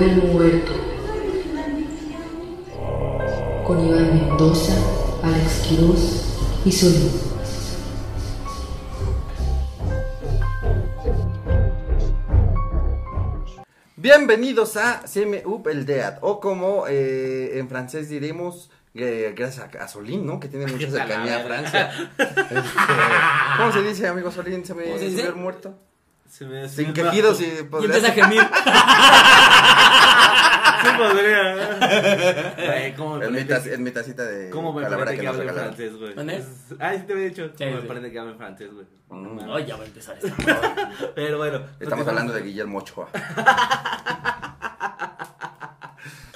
el muerto. Con Iván Mendoza, Alex Quiroz y Solín. Bienvenidos a CM Up el Dead, o como eh, en francés diremos, eh, gracias a, a Solín, ¿no? Que tiene mucha cercanía a Francia. Este, ¿Cómo se dice, amigo Solín? ¿Se me el muerto? Se me, se Sin me- quejidos y... Y pues, empieza a gemir. Sí podría. Güey, ¿cómo me en, mi que- en mi tacita de ¿Cómo me parece que hable se calabra. francés, güey? ¿Dónde? Ah, sí te había dicho. Sí, ¿Cómo sí. me parece que hable francés, güey? Mm. Ay, ya va a empezar esto. Pero bueno. Estamos hablando de Guillermo Ochoa.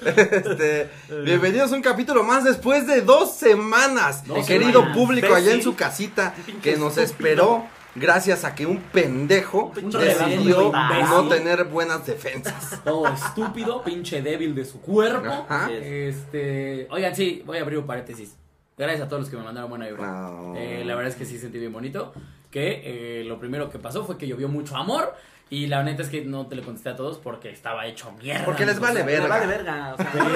Este, bienvenidos a un capítulo más después de dos semanas. Dos querido semanas. público allá en su casita que nos esperó gracias a que un pendejo decidió no tener buenas defensas. Todo estúpido, pinche débil de su cuerpo. Ajá. Este. Oigan, sí, voy a abrir un paréntesis. Gracias a todos los que me mandaron buena vibra. No. Eh, la verdad es que sí sentí bien bonito. Que eh, lo primero que pasó fue que llovió mucho amor. Y la neta es que no te lo contesté a todos porque estaba hecho mierda. Porque les vale verga. vale verga. O sea, Pero,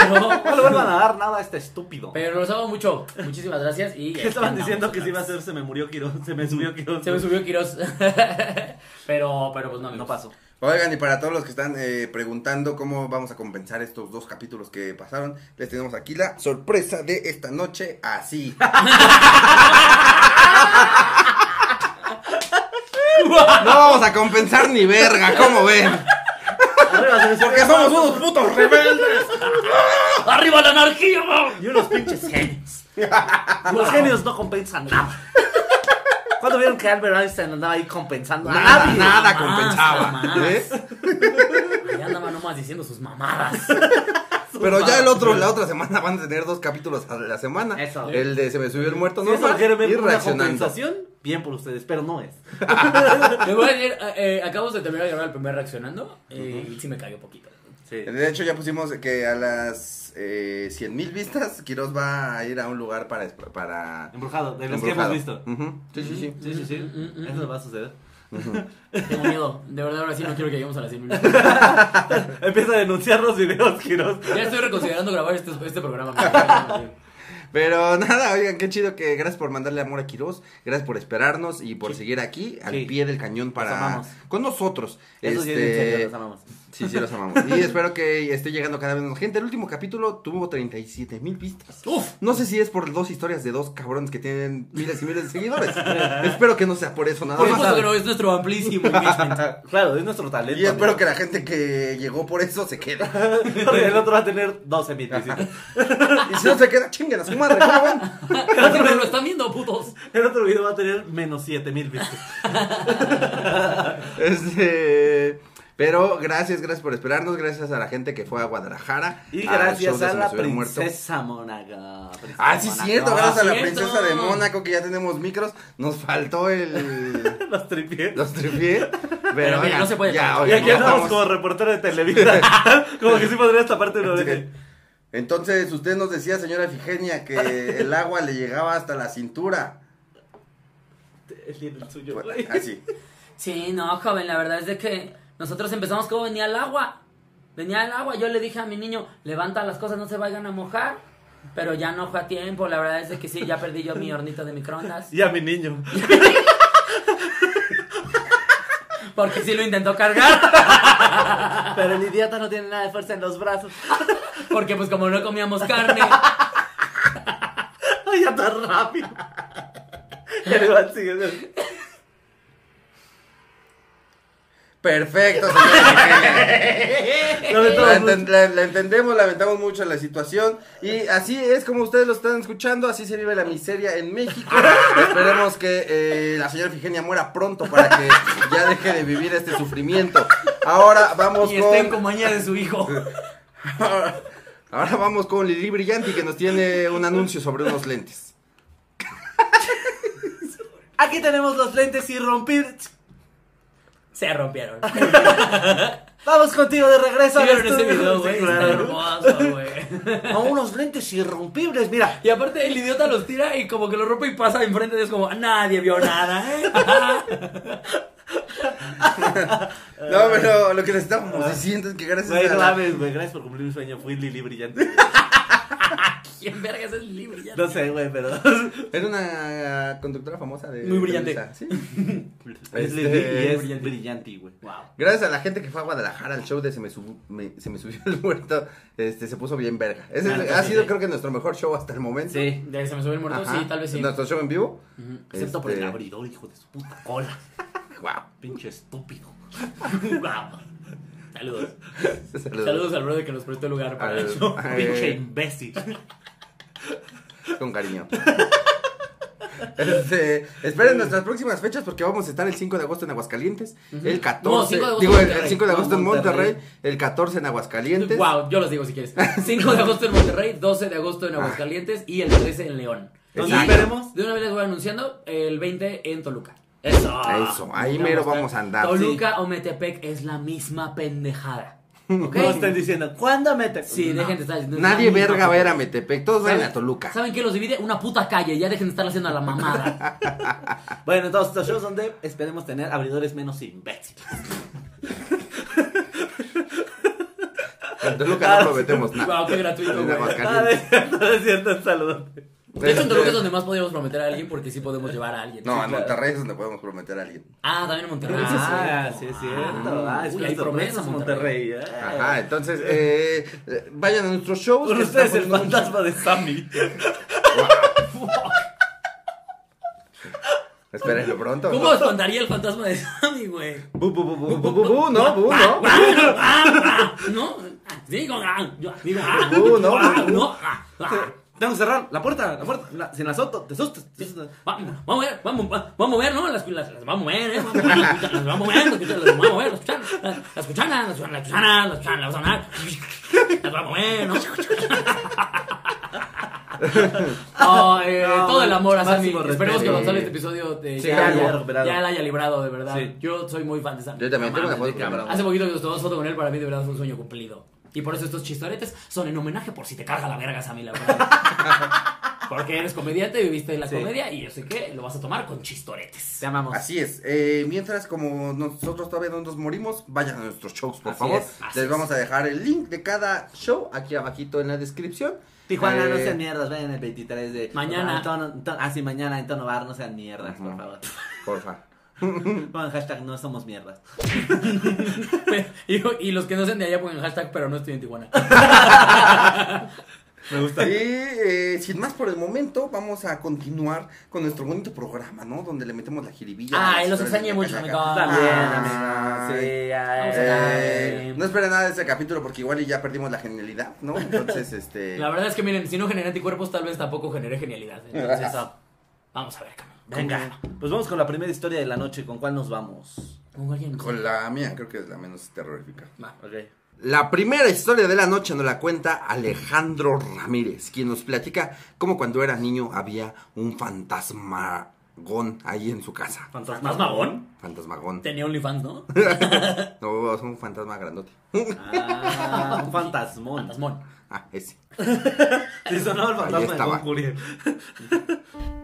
no le vuelvan a dar nada a este estúpido. pero los amo mucho. Muchísimas gracias. Y ¿Qué estaban aquí diciendo que se iba a hacer? Se me murió Quirós. Se me subió Quirós. vez. Se me subió Quiroz. pero, pero pues no, No pasó. Oigan, y para todos los que están eh, preguntando cómo vamos a compensar estos dos capítulos que pasaron, les tenemos aquí la sorpresa de esta noche, así. No vamos a compensar ni verga, ¿cómo ven? Porque somos unos putos rebeldes. ¡Arriba la anarquía! Y unos pinches genios. Los genios no compensan nada. ¿Cuándo vieron que Albert Einstein andaba ahí compensando? A Nada, nadie. nada Jamás, compensaba. ¿eh? Ahí andaba nomás diciendo sus mamadas. Pero ya el otro, la otra semana van a tener dos capítulos a la semana. Eso. El de Se me subió el muerto, Si ¿no? eso quieren y ver una reaccionando. compensación, bien por ustedes, pero no es. Les voy a decir, eh, eh, acabamos de terminar de grabar el primer reaccionando eh, y sí me cagué poquito. Sí. De hecho, ya pusimos que a las eh, 100 mil vistas, Quiroz va a ir a un lugar para... para Embrujado, de los que hemos visto. Sí, sí, sí. Sí, sí, sí. Eso va a suceder. Tengo miedo. De verdad, ahora sí no quiero que lleguemos a las 100 mil. Empieza a denunciar los videos, Quiroz. Ya estoy reconsiderando grabar este, este programa. Pero nada, oigan, qué chido que gracias por mandarle amor a Quiroz, gracias por esperarnos y por Sí. seguir aquí al Sí. pie del cañón para amamos. con nosotros. Eso sí, en Este, serio, los amamos. Sí, sí, los amamos. Y espero que esté llegando cada vez más gente. El último capítulo tuvo 37 mil vistas. Uf. No sé si es por dos historias de dos cabrones que tienen miles y miles de seguidores. espero que no sea por eso nada Por más. supuesto que no, es nuestro amplísimo engagement. Claro, es nuestro talento. Y espero que la gente que llegó por eso se quede. Porque el otro va a tener 12 mil visitas. Y si no se queda, chinguen a su madre, ¿cómo ven? Pero lo están viendo, putos. El otro video va a tener menos 7 mil visitas. Este, pero gracias, gracias por esperarnos, gracias a la gente que fue a Guadalajara. Y gracias show de a la el princesa Mónaco. Ah, sí, Mónaco. cierto, gracias a la cierto. princesa de Mónaco que ya tenemos micros. Nos faltó el. Los tripié. Los tripié. Pero, Pero mira, no se puede Ya. Y aquí ya andamos estamos- como reportero de Televisa. como que sí podría taparte una oreja. Entonces, usted nos decía, señora Efigenia, que el agua le llegaba hasta la cintura. Él tiene el suyo, Bueno, güey. Así. Sí, no, joven, la verdad es de que nosotros empezamos como venía el agua. Venía el agua, yo le dije a mi niño, levanta las cosas, no se vayan a mojar. Pero ya no fue a tiempo, la verdad es de que sí, ya perdí yo mi hornito de microondas. Y a mi niño. Porque sí lo intentó cargar. Pero el idiota no tiene nada de fuerza en los brazos. Porque pues como no comíamos carne. Ay, ya tan rápido. El Iván sigue. Perfecto, La, enten- la- la entendemos, lamentamos mucho la situación y así es como ustedes lo están escuchando, así se vive la miseria en México. Esperemos que eh, la señora Efigenia muera pronto para que ya deje de vivir este sufrimiento. Ahí vamos Y está en con compañía de su hijo. ahora vamos con Lili Brillanti que nos tiene un anuncio sobre unos lentes. Aquí tenemos los lentes irrompibles. Se rompieron. Vamos contigo de regreso Sí, al vieron ese video, güey. Sí, Está claro. hermoso, güey. No, unos lentes irrompibles, mira. Y aparte el idiota los tira y como que los rompe y pasa enfrente de ellos como nadie vio nada, ¿eh? No, pero lo que les estábamos diciendo es que gracias Güey, a no la- mames, güey. Gracias por cumplir mi sueño. Fui Lili brillante. ¿Quién vergas es libre ya? No sé, güey, pero. Era una conductora famosa de Muy brillante. Televisa, ¿sí? Es Este, Lili y es brillante. brillante, güey. Wow. Gracias a la gente que fue a Guadalajara al show de Se me, Subu- me- se me subió el muerto, este, se puso bien verga. Ese Ah, es- ha sí, sido sí. creo que nuestro mejor show hasta el momento. Sí. ¿De se me subió el muerto? Ajá. Sí, tal vez sí. Nuestro show en vivo. Ujú. Excepto por el Este, abridor, hijo de su puta cola. Wow. Pinche estúpido. Wow. Saludos. Saludos. Saludos al brother que nos prestó el lugar para Al- el show. Ay. Pinche imbécil. Con cariño. Este, esperen nuestras próximas fechas porque vamos a estar el 5 de agosto en Aguascalientes, el 14, No, 5 de agosto digo en el, Monterrey. el 5 de agosto en Monterrey, Monterrey. el 14 en Aguascalientes. Wow, yo los digo si quieres. 5 de agosto en Monterrey, 12 de agosto en Aguascalientes y el 13 en León. ¿Dónde Exacto. esperemos? De una vez les voy anunciando, el 20 en Toluca. Eso. Eso, ahí mero vamos a andar. Toluca o Metepec es la misma pendejada. ¿Ok? No estén diciendo, ¿cuándo mete? Sí, dejen de estar diciendo. es Nadie verga va a ir a. Metepec, todos ¿Saben- a Toluca. ¿Saben qué los divide? Una puta calle, ya dejen de estar haciendo a la mamada. Bueno, todos estos shows donde esperemos tener abridores menos imbéciles. En Toluca no prometemos nada. wow, qué gratuito, güey. Ah, de cierto, un saludo. De hecho, en Toluca es donde más podríamos prometer a alguien porque sí podemos llevar a alguien. No, Sí, en claro. Monterrey es donde podemos prometer a alguien. Ah, también en Monterrey. Ah, sí, sí, es Ah, cierto. Ah, es uy, que hay hay promesas Monterrey. eh. Ajá, entonces eh, vayan a nuestros shows. Con ustedes el fantasma de Sammy. Espérenlo pronto. ¿Cómo espantaría el fantasma de Sammy, güey? Bu, bu, bu, bu, bu, bu, bu, no, bu, no. ¿No? Digo, ah, digo, ah, no, ah, no, ah, ah. Tengo que cerrar la puerta, la puerta. La, sin azoto, te asustas. te asustas. Va- Vamos a ver, vamos, va- vamos a ver, ¿no? Las, las, las vamos a ver, ¿eh? Vamos a ver, las vamos a ver, las las vamos a ver, las cucharas, las, las cucharas, las cucharas, las cucharas, las cucharas, las vamos a ver, las vamos a ver, ¿no? Oh, eh, No, todo el amor a Sammy. Esperemos que sale este episodio de, Sí, ya, ya ya, la haya librado, de verdad. Sí. Yo soy muy fan de Sammy. Yo también tengo una foto. Hace poquito que nos tomamos foto con él, para mí de verdad fue un sueño cumplido. Y por eso estos chistoretes son en homenaje por si te carga la verga, Sammy, la verdad. Porque eres comediante, viviste la Sí. comedia y yo sé que lo vas a tomar con chistoretes. Te amamos. Así es. Eh, mientras, como nosotros todavía no nos morimos, vayan a nuestros shows, por Así favor. es, así Les es. vamos a dejar el link de cada show aquí abajito en la descripción. Tijuana, no Eh, sean mierdas, vayan el 23 de... Mañana. En tono- en tono- ah, sí, mañana en tono bar, no sean mierdas, por Ujú. favor. Porfa. Pongan hashtag no somos mierdas. y, y los que no sean de allá ponen hashtag, pero no estoy en Tijuana. Me gusta. Y eh, sin más por el momento, vamos a continuar con nuestro bonito programa, ¿no? Donde le metemos la jiribilla. Las los extrañé de mucho, amigos. También, Ay. amigo. Sí, ay, Vamos a Eh, no esperen nada de ese capítulo porque igual y ya perdimos la genialidad, ¿no? Entonces, este... La verdad es que miren, si no generé anticuerpos, tal vez tampoco generé genialidad. Entonces, ah, vamos a ver. Venga, pues vamos con la primera historia de la noche. ¿Con cuál nos vamos? Con alguien. Con la mía, creo que es la menos terrorífica. Va. Ok. La primera historia de la noche nos la cuenta Alejandro Ramírez, quien nos platica cómo cuando era niño había un fantasmagón ahí en su casa. ¿Fantasmagón? Fantasmagón. Tenía OnlyFans, ¿no? No, es un fantasma grandote. Ah, un fantasmón. Fantasmón. Ah, ese. Sí, sonaba el fantasma de.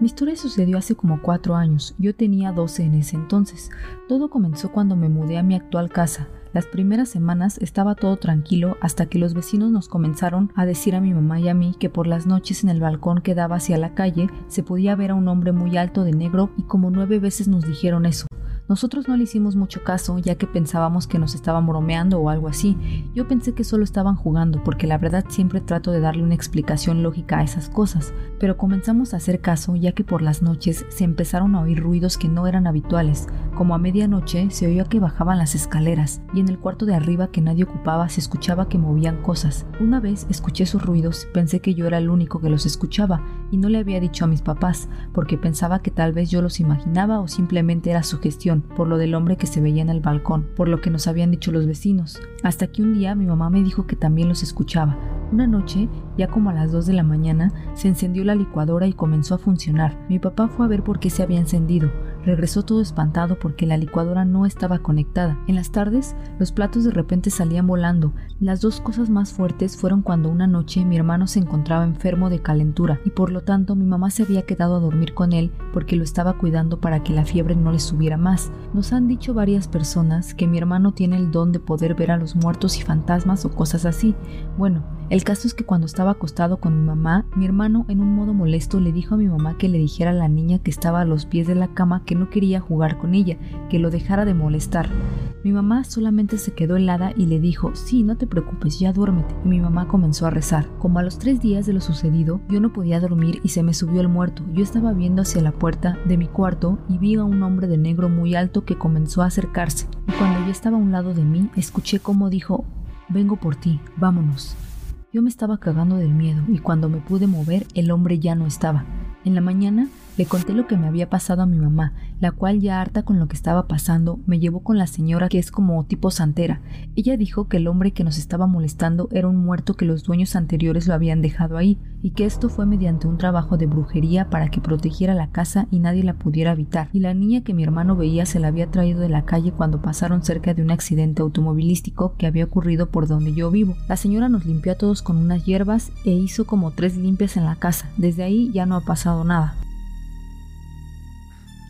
Mi historia sucedió hace como cuatro años. Yo tenía 12 en ese entonces. Todo comenzó cuando me mudé a mi actual casa. Las primeras semanas estaba todo tranquilo hasta que los vecinos nos comenzaron a decir a mi mamá y a mí que por las noches en el balcón que daba hacia la calle se podía ver a un hombre muy alto de negro y como nueve veces nos dijeron eso. Nosotros no le hicimos mucho caso ya que pensábamos que nos estaban bromeando o algo así. Yo pensé que solo estaban jugando porque la verdad siempre trato de darle una explicación lógica a esas cosas, pero comenzamos a hacer caso ya que por las noches se empezaron a oír ruidos que no eran habituales, como a medianoche se oía que bajaban las escaleras y en el cuarto de arriba que nadie ocupaba se escuchaba que movían cosas. Una vez escuché esos ruidos, pensé que yo era el único que los escuchaba y no le había dicho a mis papás porque pensaba que tal vez yo los imaginaba o simplemente era sugestión por lo del hombre que se veía en el balcón, por lo que nos habían dicho los vecinos. Hasta que un día mi mamá me dijo que también los escuchaba. Una noche, ya como a las 2 de la mañana, se encendió la licuadora y comenzó a funcionar. Mi papá fue a ver por qué se había encendido. Regresó todo espantado porque la licuadora no estaba conectada. En las tardes, los platos de repente salían volando. Las dos cosas más fuertes fueron cuando una noche mi hermano se encontraba enfermo de calentura y por lo tanto mi mamá se había quedado a dormir con él porque lo estaba cuidando para que la fiebre no le subiera más. Nos han dicho varias personas que mi hermano tiene el don de poder ver a los muertos y fantasmas o cosas así. Bueno, el caso es que cuando estaba acostado con mi mamá, mi hermano en un modo molesto le dijo a mi mamá que le dijera a la niña que estaba a los pies de la cama que no quería jugar con ella, que lo dejara de molestar. Mi mamá solamente se quedó helada y le dijo, sí, no te preocupes, ya duérmete. Y mi mamá comenzó a rezar. Como a los tres días de lo sucedido, yo no podía dormir y se me subió el muerto. Yo estaba viendo hacia la puerta de mi cuarto y vi a un hombre de negro muy alto que comenzó a acercarse. Y cuando ya estaba a un lado de mí, escuché cómo dijo, vengo por ti, vámonos. Yo me estaba cagando del miedo y cuando me pude mover el hombre ya no estaba. En la mañana le conté lo que me había pasado a mi mamá, la cual ya harta con lo que estaba pasando, me llevó con la señora que es como tipo santera. Ella dijo que el hombre que nos estaba molestando era un muerto que los dueños anteriores lo habían dejado ahí, y que esto fue mediante un trabajo de brujería para que protegiera la casa y nadie la pudiera habitar. Y la niña que mi hermano veía se la había traído de la calle cuando pasaron cerca de un accidente automovilístico que había ocurrido por donde yo vivo. La señora nos limpió a todos con unas hierbas e hizo como tres limpias en la casa. Desde ahí ya no ha pasado nada.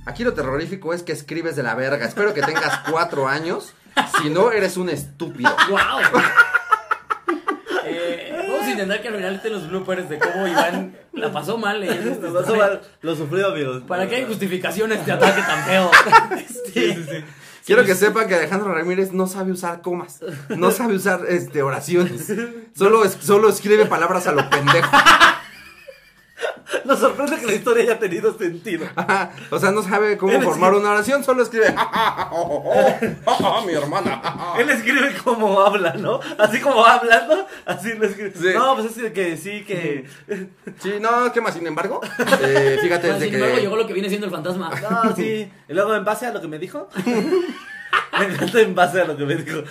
Aquí lo terrorífico es que escribes de la verga. Espero que tengas cuatro años. Si no, eres un estúpido. ¡Wow! Eh, vamos a intentar que al final estén los bloopers de cómo Iván la pasó mal esta Nos pasó mal, Lo sufrió, amigos. ¿Para qué hay justificaciones de ataque tan feo? Sí, sí, sí. Quiero que sepan que Alejandro Ramírez no sabe usar comas. No sabe usar este, oraciones. Solo, es- solo escribe palabras a lo pendejo. Nos sorprende que la historia haya tenido sentido. Ajá, O sea, no sabe cómo Él formar escribe- una oración, solo escribe. mi hermana. Él escribe como habla, ¿no? Así como va hablando, así lo escribe. Sí. No, pues es que, que sí, que. Sí, no, ¿qué más? Sin embargo, eh, fíjate Bueno, sin embargo, que. llegó lo que viene siendo el fantasma. No, sí. Y luego, en base a lo que me dijo. Me encanta en base a lo que me dijo.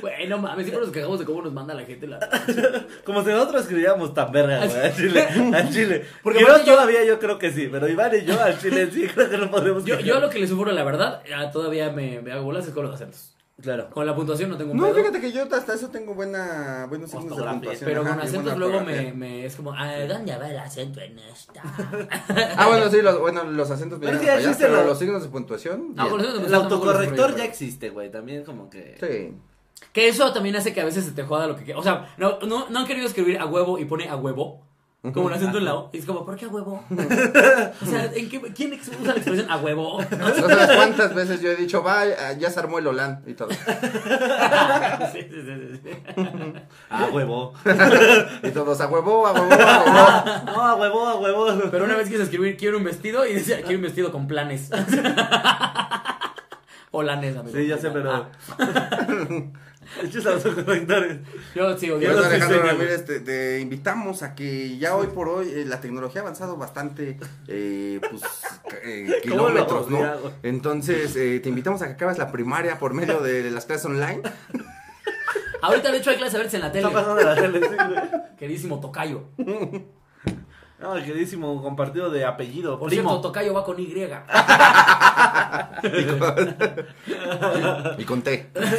Bueno, mames, siempre nos quejamos de cómo nos manda la gente la... Como si nosotros escribiéramos tan verga, güey, al chile. Al chile. Porque yo todavía yo creo que sí, pero Iván y yo al chile sí creo que no podemos. Yo, yo lo que le sufro, la verdad, ya todavía me, me hago bolas es con los acentos. Claro. Con la puntuación no tengo un No, pedo. fíjate que yo hasta eso tengo buena, buenos signos de puntuación. Pero ajá, con acentos luego me, me es como, ¿a dónde va el acento en esta? Ah, bueno, sí, los, bueno, los acentos Pero ya para allá, existe pero lo- los signos de puntuación. Ah, bien. con los acentos El autocorrector ya pero- existe, güey. También como que. Sí. Que eso también hace que a veces se te joda lo que quieras. O sea, no, no, no han querido escribir a huevo y pone a huevo. Como el acento en la O. Y es como, ¿por qué a huevo? O sea, ¿en qué, ¿quién usa la expresión a huevo? No sabes cuántas veces yo he dicho, va, ya se armó el Olan y todo. Sí, sí, sí, sí. Ah, huevo. Y todos a huevo, a huevo, a huevo. No, a huevo, a huevo. Pero una vez quise escribir, quiero un vestido y decía, quiero un vestido con planes. Holanes, amigo. Sí, ya sé, pero. Ah, Hechos autocorrectores. yo sí odio. Bueno, los Alejandro. Ramírez, te, te invitamos a que ya hoy por hoy eh, la tecnología ha avanzado bastante, eh, pues, eh, ¿Cómo lo kilómetros, ¿no? odia, güey? Entonces, eh, te invitamos a que acabes la primaria por medio de las clases online. Ahorita, de hecho, hay clases a verse en la tele. Está pasando en la tele, sí. Queridísimo Tocayo. No, el queridísimo compartido de apellido. Por primo. cierto, Tocayo va con Y. Y conté. De toma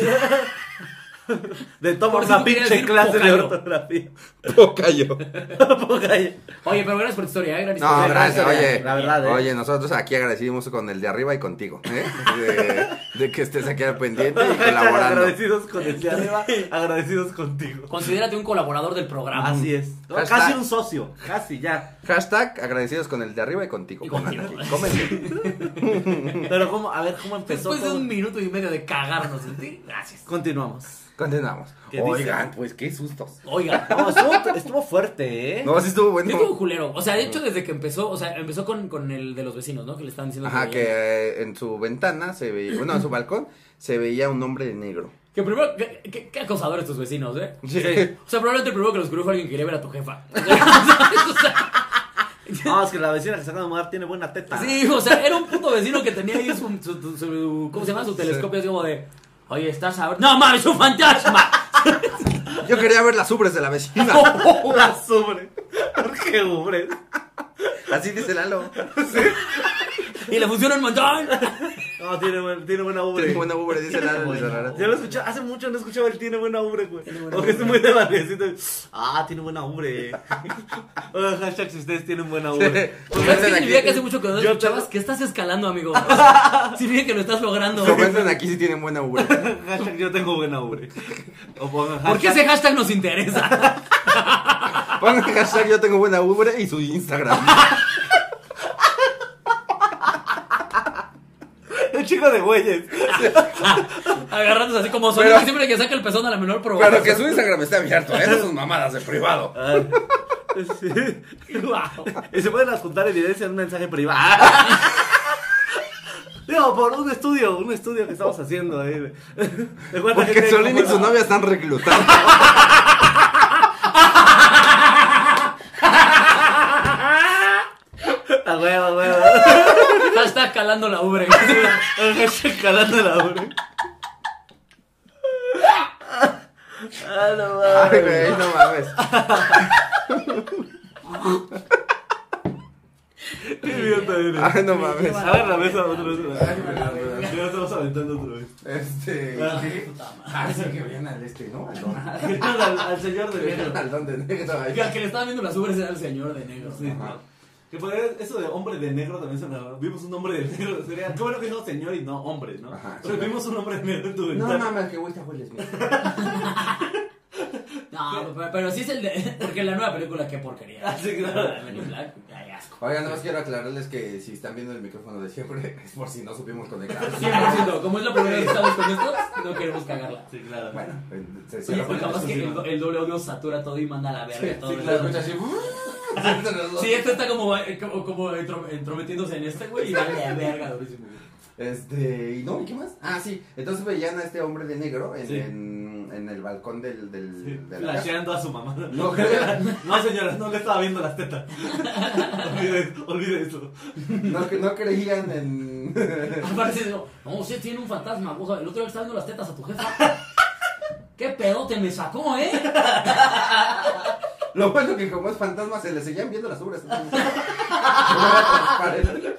Por si una pinche clase de Pocayo. ortografía. Pocayo. Pocayo. Oye, pero gracias por tu historia, ¿eh? Gran No, historia. gracias, historia, oye. la verdad, ¿eh? Oye, nosotros aquí agradecimos con el de arriba y contigo, ¿eh? De, de que estés aquí al pendiente y colaborando. Agradecidos con el de arriba, agradecidos contigo. Considérate un colaborador del programa. Así es. No, Hashtag- Casi un socio, casi ya. Hashtag agradecidos con el de arriba y contigo. Y Pongan contigo. Pero cómo, a ver cómo empezó Después de un minuto y medio de cagarnos en ti, gracias. Continuamos. Continuamos. ¿Qué dice? Oigan, pues qué sustos. Oiga, No, estuvo, estuvo fuerte, ¿eh? No, sí estuvo bueno. yo estuvo culero. O sea, de hecho, desde que empezó, o sea, empezó con, con el de los vecinos, ¿no? Que le estaban diciendo Ajá, que eh, en su ventana se veía, bueno, en su balcón se veía un hombre de negro. Que primero, qué, qué- qué acosadores tus vecinos, ¿eh? Sí. O sea, probablemente el primero que los descubrió fue alguien que quería ver a tu jefa. O sea, No, es que la vecina que se acaba de mudar tiene buena teta. Sí, o sea, era un puto vecino que tenía ahí su, su, su- su- ¿cómo se llama? Su telescopio así como de, oye, estás a ver. ¡No mames, un fantasma! Yo quería ver las ubres de la vecina. La sobre. ¿Por qué, hombre? Así dice Lalo. Y le funciona un montón. No, tiene, buen- tiene buena ubre. Tiene buena ubre, dice la de Ferrara. Yo lo escuché, hace mucho no escuchaba el tiene buena ubre, güey. Porque es muy de barriecito. Ah, tiene buena ubre. Oh, hashtag si ustedes tienen buena ubre. ¿Sabes qué Comenten significa aquí, que hace mucho que no Yo escuchabas? Que estás escalando, amigo. Significa que lo estás logrando. comenten aquí si tienen buena ubre. Hashtag yo tengo buena ubre. O pongan Porque hashtag- ese hashtag nos interesa. Pongan hashtag yo tengo buena ubre y su Instagram. Un chico de güeyes. Agarrándose así como Pero- siempre que saca el pezón a la menor provocación. Pero que su Instagram esté abierto, ¿eh? No sus mamadas de privado. Ah, sí. Guau. Y se pueden adjuntar evidencia en un mensaje privado. Digo, por un estudio, un estudio que estamos haciendo ahí. de- de cuánta Porque gente Solín y su novia están reclutando. A huevo, a huevo. Hashtag calando la ubre. Hashtag calando la ubre. Ah, no Ay, mames. güey, no mames. Qué idiota eres. Ay, no mames. A ver la mesa otra vez. Ay. Ya estamos aventando otra vez. Este. ¿qué? Ah, sí que viene al este, ¿no? Al al, señor de negro. Al don de negro ahí. Que al que le estaba viendo las ubres era el señor de negro. Sí. Ajá. Que podría, eso de hombre de negro también suena. Vimos un hombre de negro. Sería. Qué bueno que dijo señor y no hombre, ¿no? Ajá, Pero sí. vimos un hombre de negro en tu No ventana. mames, que güey te hueles bien. No, pero, pero sí es el de. Porque la nueva película, qué porquería. Ah, sí, claro. Men in Black, ay, asco. Oigan, nada más quiero aclararles que si están viendo el micrófono de siempre es por si no supimos conectar. 100%. Como es la primera vez que estamos con esto, no queremos cagarla. Sí, claro. Bueno, se Oye, cierra por capaz que el, doble audio satura todo y manda a la verga todo. Sí, el claro, escucha así. Sí, este está como, eh, como, como entro- entrometiéndose en este, güey, y vale a verga, durísimo. güey. Este, ¿y no? ¿Y qué más? Ah, sí. Entonces veían a este hombre de negro en, Sí. en, en el balcón del, del, Sí, de la casa. Flasheando a su mamá. No. No, señora, no le estaba viendo las tetas. olvide, olvide eso. No, que- no creían en. Aparte, no, usted tiene un fantasma. O sea, el otro día le estaba viendo las tetas a tu jefa. ¿Qué pedote me sacó, eh? Lo bueno que como es fantasma se le seguían viendo las eso.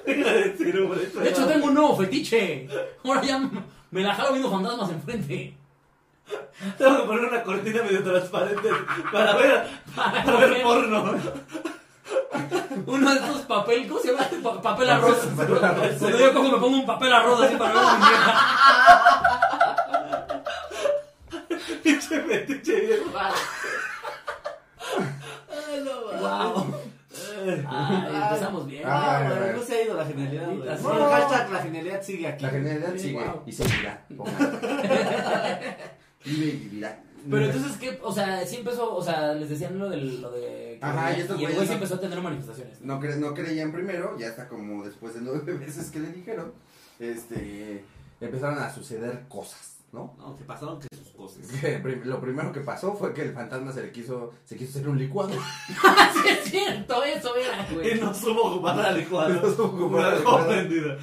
De hecho, tengo un nuevo fetiche. Ahora ya me la jalo viendo fantasmas enfrente. Tengo que poner una cortina medio transparente para ver, Para para ver porno. Uno de estos papel, ¿cómo se llama? Pa- papel arroz. Cuando yo como me pongo un papel arroz así para ver mi vieja. Pinche fetiche bien raro. Wow. Ay, empezamos bien. Ay, No, ay, no se ha ido la genialidad. güey. Bueno, sea. hashtag la genialidad sigue aquí. La genialidad Sí, sigue wow. y seguirá. Pongan. Vive y vivirá. Pero entonces, ¿qué? O sea, sí empezó, o sea, les decían lo, del, lo de... que- Ajá, y estos el güeyes güey sí no- empezó a tener manifestaciones. No, cre- no creían primero, ya está como después de nueve veces que le dijeron, este, empezaron a suceder cosas, ¿no? No, se pasaron que sus cosas. Que Lo primero que pasó fue que el fantasma se le quiso, se quiso hacer un licuado. sí es cierto, eso era, Y güey. no supo ocupar la licuada. No supo ocupar la comprendida.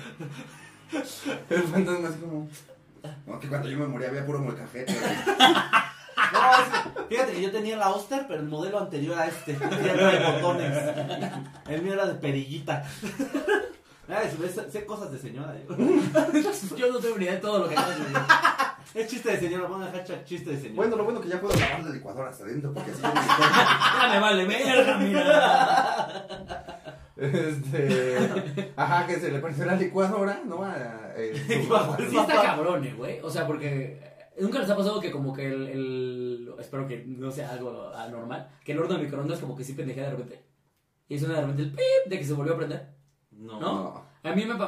El fantasma así como, no, que cuando yo me morí había puro molcajete. No, es- fíjate que yo tenía la Oster, pero el modelo anterior a este. Ya no hay botones. El mío era de perillita. Ay, sé, cosas de señora. yo. Yo no tengo ni idea de todo lo que güey. Es chiste de señora, pongan hashtag chiste de señora. Bueno, lo bueno que ya puedo lavar la licuadora hasta adentro, porque así ya me Ya me vale verga, mira. Este, ajá, que se le perdió la licuadora, ¿no? A, eh, Sí está cabrón, eh, güey. O sea, porque nunca les ha pasado que como que el, el- espero que no sea algo anormal, que el horno de microondas como que sí pendejea de repente. Y suena de repente el pip de que se volvió a prender. No. No. A mí me, me-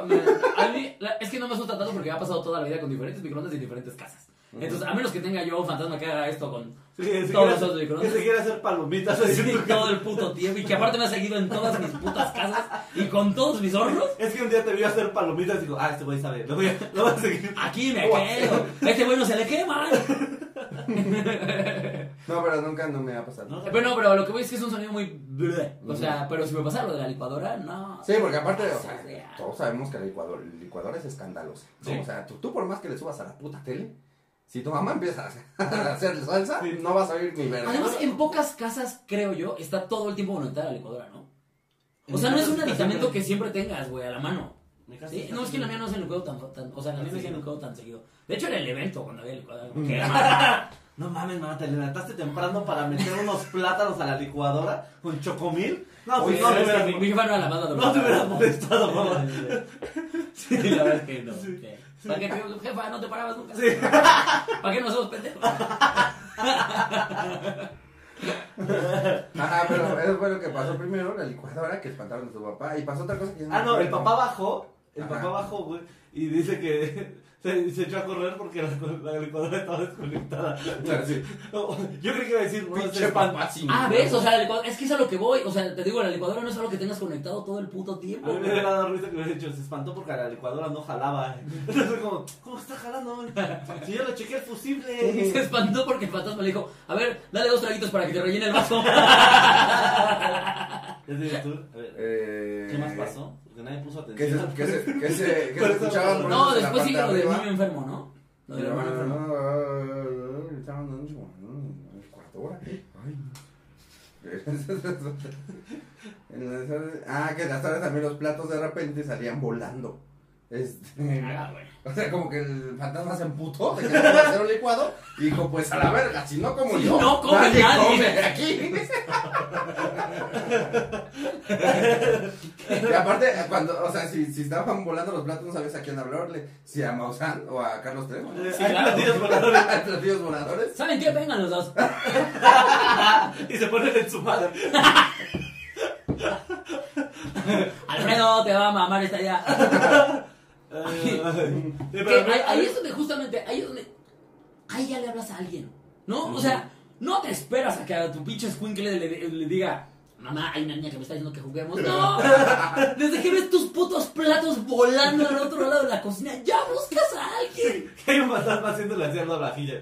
a mí, la- es que no me asusta tanto porque me ha pasado toda la vida con diferentes microondas y diferentes casas. Entonces, a menos que tenga yo un fantasma que haga esto con Sí, Todos esos microondas. Que se quiere hacer palomitas. sí, todo el puto tiempo y que aparte me ha seguido en todas mis putas casas y con todos mis hornos. Es que un día te vio hacer palomitas y digo, ah, este güey sabe, lo voy a, lo voy a seguir. Aquí me quedo. Este güey no se le quema. No, pero nunca no me ha pasado. ¿No? Pero no, pero lo que voy es que es un sonido muy... bleh. O sea, pero si me pasara lo de la licuadora, no. Sí, porque aparte, o sea, O sea, todos sabemos que la licuadora, la licuadora es escandalosa. ¿no? Sí. O sea, tú, tú por más que le subas a la puta tele, si tu mamá empieza a hacer, a hacer salsa, Sí. no vas a oír ni verga. Además, en pocas casas, creo yo, está todo el tiempo conectada la licuadora, ¿no? O sea, no es un aditamento que siempre tengas, güey, a la mano. Sí, no, es que la mía no se licuado tan, tan, o sea, la mía no se licuado tan seguido. De hecho, era el evento cuando había licuado. Mm. No mames, mamá, te levantaste temprano para meter unos plátanos a la licuadora con chocomil. No, pues no te hubieras mi, mi jefa no era la más no te hubieras molestado, mamá. Sí, la verdad es que no. sí. ¿Para qué, jefa? No te parabas nunca. Sí. ¿Para qué no somos pendejos? Ajá, pero eso fue lo que pasó primero, la licuadora que espantaron a tu papá. Y pasó otra cosa que Ah, no, el papá bajó, el Ajá. papá bajó, güey, y dice que se, se echó a correr porque la, la licuadora estaba desconectada. Sí. Yo creí que iba a decir, no, se Ah, ¿ves? O sea, la licuadora- es que es a lo que voy. O sea, te digo, la licuadora no es algo que tengas conectado todo el puto A tiempo. mí me hubiera dado risa que me hubiera dicho, se espantó porque la licuadora no jalaba. Entonces, como, ¿cómo está jalando? Si yo le chequé el fusible. Se espantó porque el fantasma le dijo, a ver, dale dos traguitos para que te rellene el vaso. Es a ver, Eh, ¿qué más pasó? Nadie puso Que se, atención. que se, que se, que Por se eso- escuchaban No, en después sigue lo de del niño enfermo, ¿no? Lo del hermano enfermo. Estaban dando un cuarto hora. Ay. En las- Ah, que las tardes también los platos de repente salían volando. Este, Ah, bueno. o sea, como que el fantasma se emputó de que no hacer un licuado y dijo, pues a la verga, si no como Si yo, no come nadie". come aquí. y aparte, cuando, o sea, si, si estaban volando los platos, no sabías a quién hablarle, si a Maussan o a Carlos Trejo. Sí, claro. platillos voladores. Platillos voladores. ¿Saben qué? Vengan los dos. Y se ponen en su madre. Alfredo, te va a mamar esta idea. Ay, ay. Sí, Que pero- ahí, ahí es donde justamente, ahí es donde, ahí ya le hablas a alguien, ¿no? O sea, no te esperas a que a tu pinche escuincle le, le diga, mamá, hay una niña que me está diciendo que juguemos. No, desde que ves tus putos platos volando al otro lado de la cocina, ya buscas a alguien. Que hay un fantasma haciéndole así a la vajilla.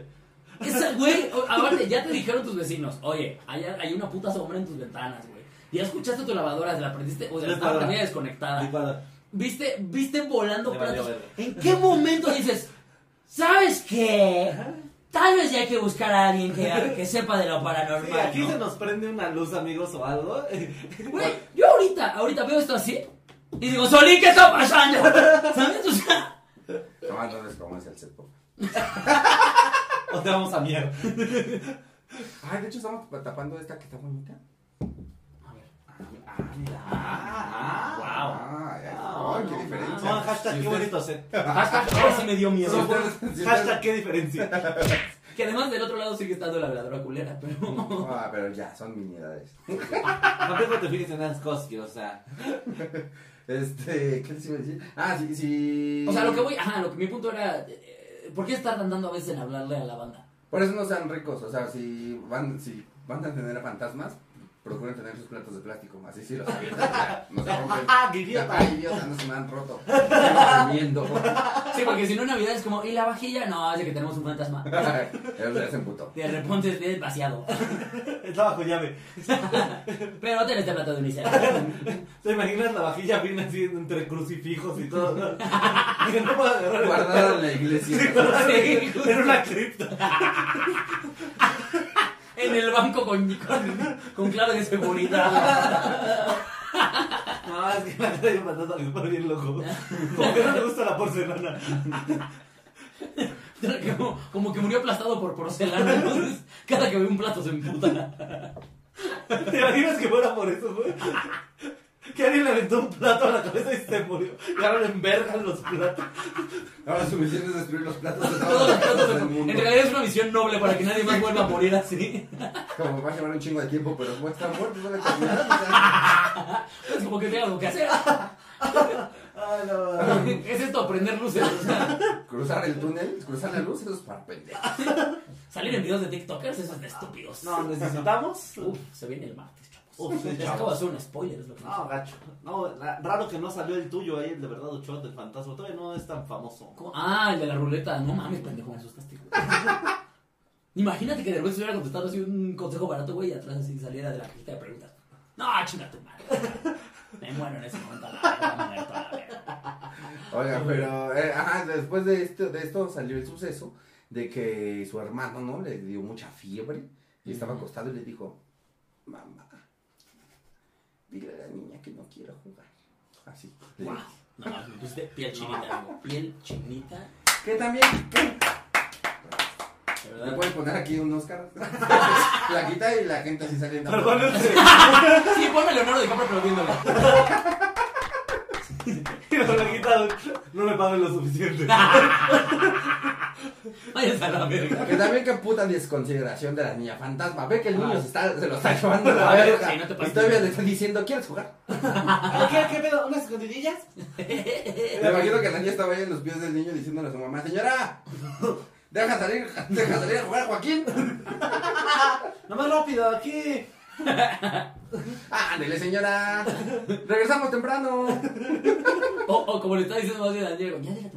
Esa, güey, aparte, ya te dijeron tus vecinos, oye, hay, hay una puta sombra en tus ventanas, güey. Ya escuchaste tu lavadora, la prendiste, o sea, estaba prendida desconectada. ¿Viste, viste volando platos? ¿En qué momento dices, ¿sabes qué? Tal vez ya hay que buscar a alguien que, que sepa de lo Sí, paranormal. aquí ¿no? se nos prende una luz, amigos, o algo. Güey, yo ahorita, ahorita veo esto así y digo, Solín, ¿qué está pasando? ¿Sabes? O sea, No, entonces, ¿cómo es el cepo? O te vamos a mierda. Ay, de hecho, estamos tapando esta que está bonita. Wow. Ah, qué diferencia. No, hashtag qué bonito set. Hashtag, ahora sí me dio miedo. Hashtag qué diferencia. Que además del otro lado sigue estando la veladora culera, pero... Ah, pero ya, son miniedades. Tampoco te fijes en cosas, que, o sea. Este, ¿qué les iba a decir? Ah, sí, sí. O sea, lo que voy, ajá, lo que mi punto era, eh, ¿por qué estar tardando a veces en hablarle a la banda? Por eso no sean ricos, o sea, si van, si van a tener a fantasmas, procuren tener sus platos de plástico, así sí los avientan, ya, no se rompen. ¡Ah, qué idiota! Ay, idiota, no se me han roto. Comiendo. Sí, porque si no Navidad es como, ¿y la vajilla? No, hace que tenemos un fantasma. Se puto. De repente es bien vaciado. Está bajo llave. Pero ten este plato de unicel. ¿Te imaginas la vajilla bien así entre crucifijos y todo? Que no puedo agarrar. Guardada en la iglesia. Sí, En una cripta. En el banco con, con, con clave de seguridad. No, es que la cara de patata me pone bien loco. Como que no le gusta la porcelana. Como, como que murió aplastado por porcelana. Entonces, cada que ve un plato se emputa. ¿Te imaginas que fuera por eso, güey? Que alguien le aventó un plato a la cabeza y se murió. Y ahora le envergan los platos. Ahora suficiente es destruir los platos de Todos los platos del mundo. En realidad es una misión noble para que nadie más vuelva a morir así. Como va a llevar un chingo de tiempo, pero como están muertos, van a. Es como que tengo algo que hacer. Ay, no. Es esto, prender luces. O sea, Cruzar el túnel, cruzar la luz, eso es para pendejos. salir en videos de TikTokers, eso es de estúpidos. No, necesitamos. Uf, se viene el martes. Uf, sí, acabo de hacer un spoiler, es lo que No, gacho. No, la- raro que no salió el tuyo ahí, el de verdad Ochoa del fantasma. Todavía no es tan famoso. ¿Cómo? Ah, el de la ruleta. No mames, pendejo, me asustaste. güey. Imagínate que de repente estuviera contestando así un consejo barato, güey, y atrás así saliera de la cajita de preguntas. No, chinga tu madre. Me muero en ese momento a la verga, muerto a la verga. Oiga, pero eh, ajá, después de esto, de esto salió el suceso de que su hermano, ¿no? Le dio mucha fiebre y estaba acostado y le dijo, mamá, dile a la niña que no quiero jugar. Así. le Wow. No, me pusiste piel chinita, amigo. Piel chinita. Que también. ¿qué? de ¿Le verdad. puedes poner aquí un Oscar? la quita y la gente así saliendo. Perdónense. Sí, ponme Leonardo DiCaprio pero viéndolo. No le he quitado. No me pagan lo suficiente. A la verga. Que también que puta desconsideración de la niña fantasma. Ve que el niño Ah. se, está, se lo está llevando a la verga. sí, no te y pases. todavía le están diciendo, ¿quieres jugar? ¿Qué, qué pedo? ¿Unas escondidillas? Me imagino que la niña estaba ahí en los pies del niño diciéndole a su mamá, señora, deja salir, deja salir a jugar a Joaquín. No más rápido, aquí. Ándele, señora. Regresamos temprano. O, o como le está diciendo más bien a Diego, ya dile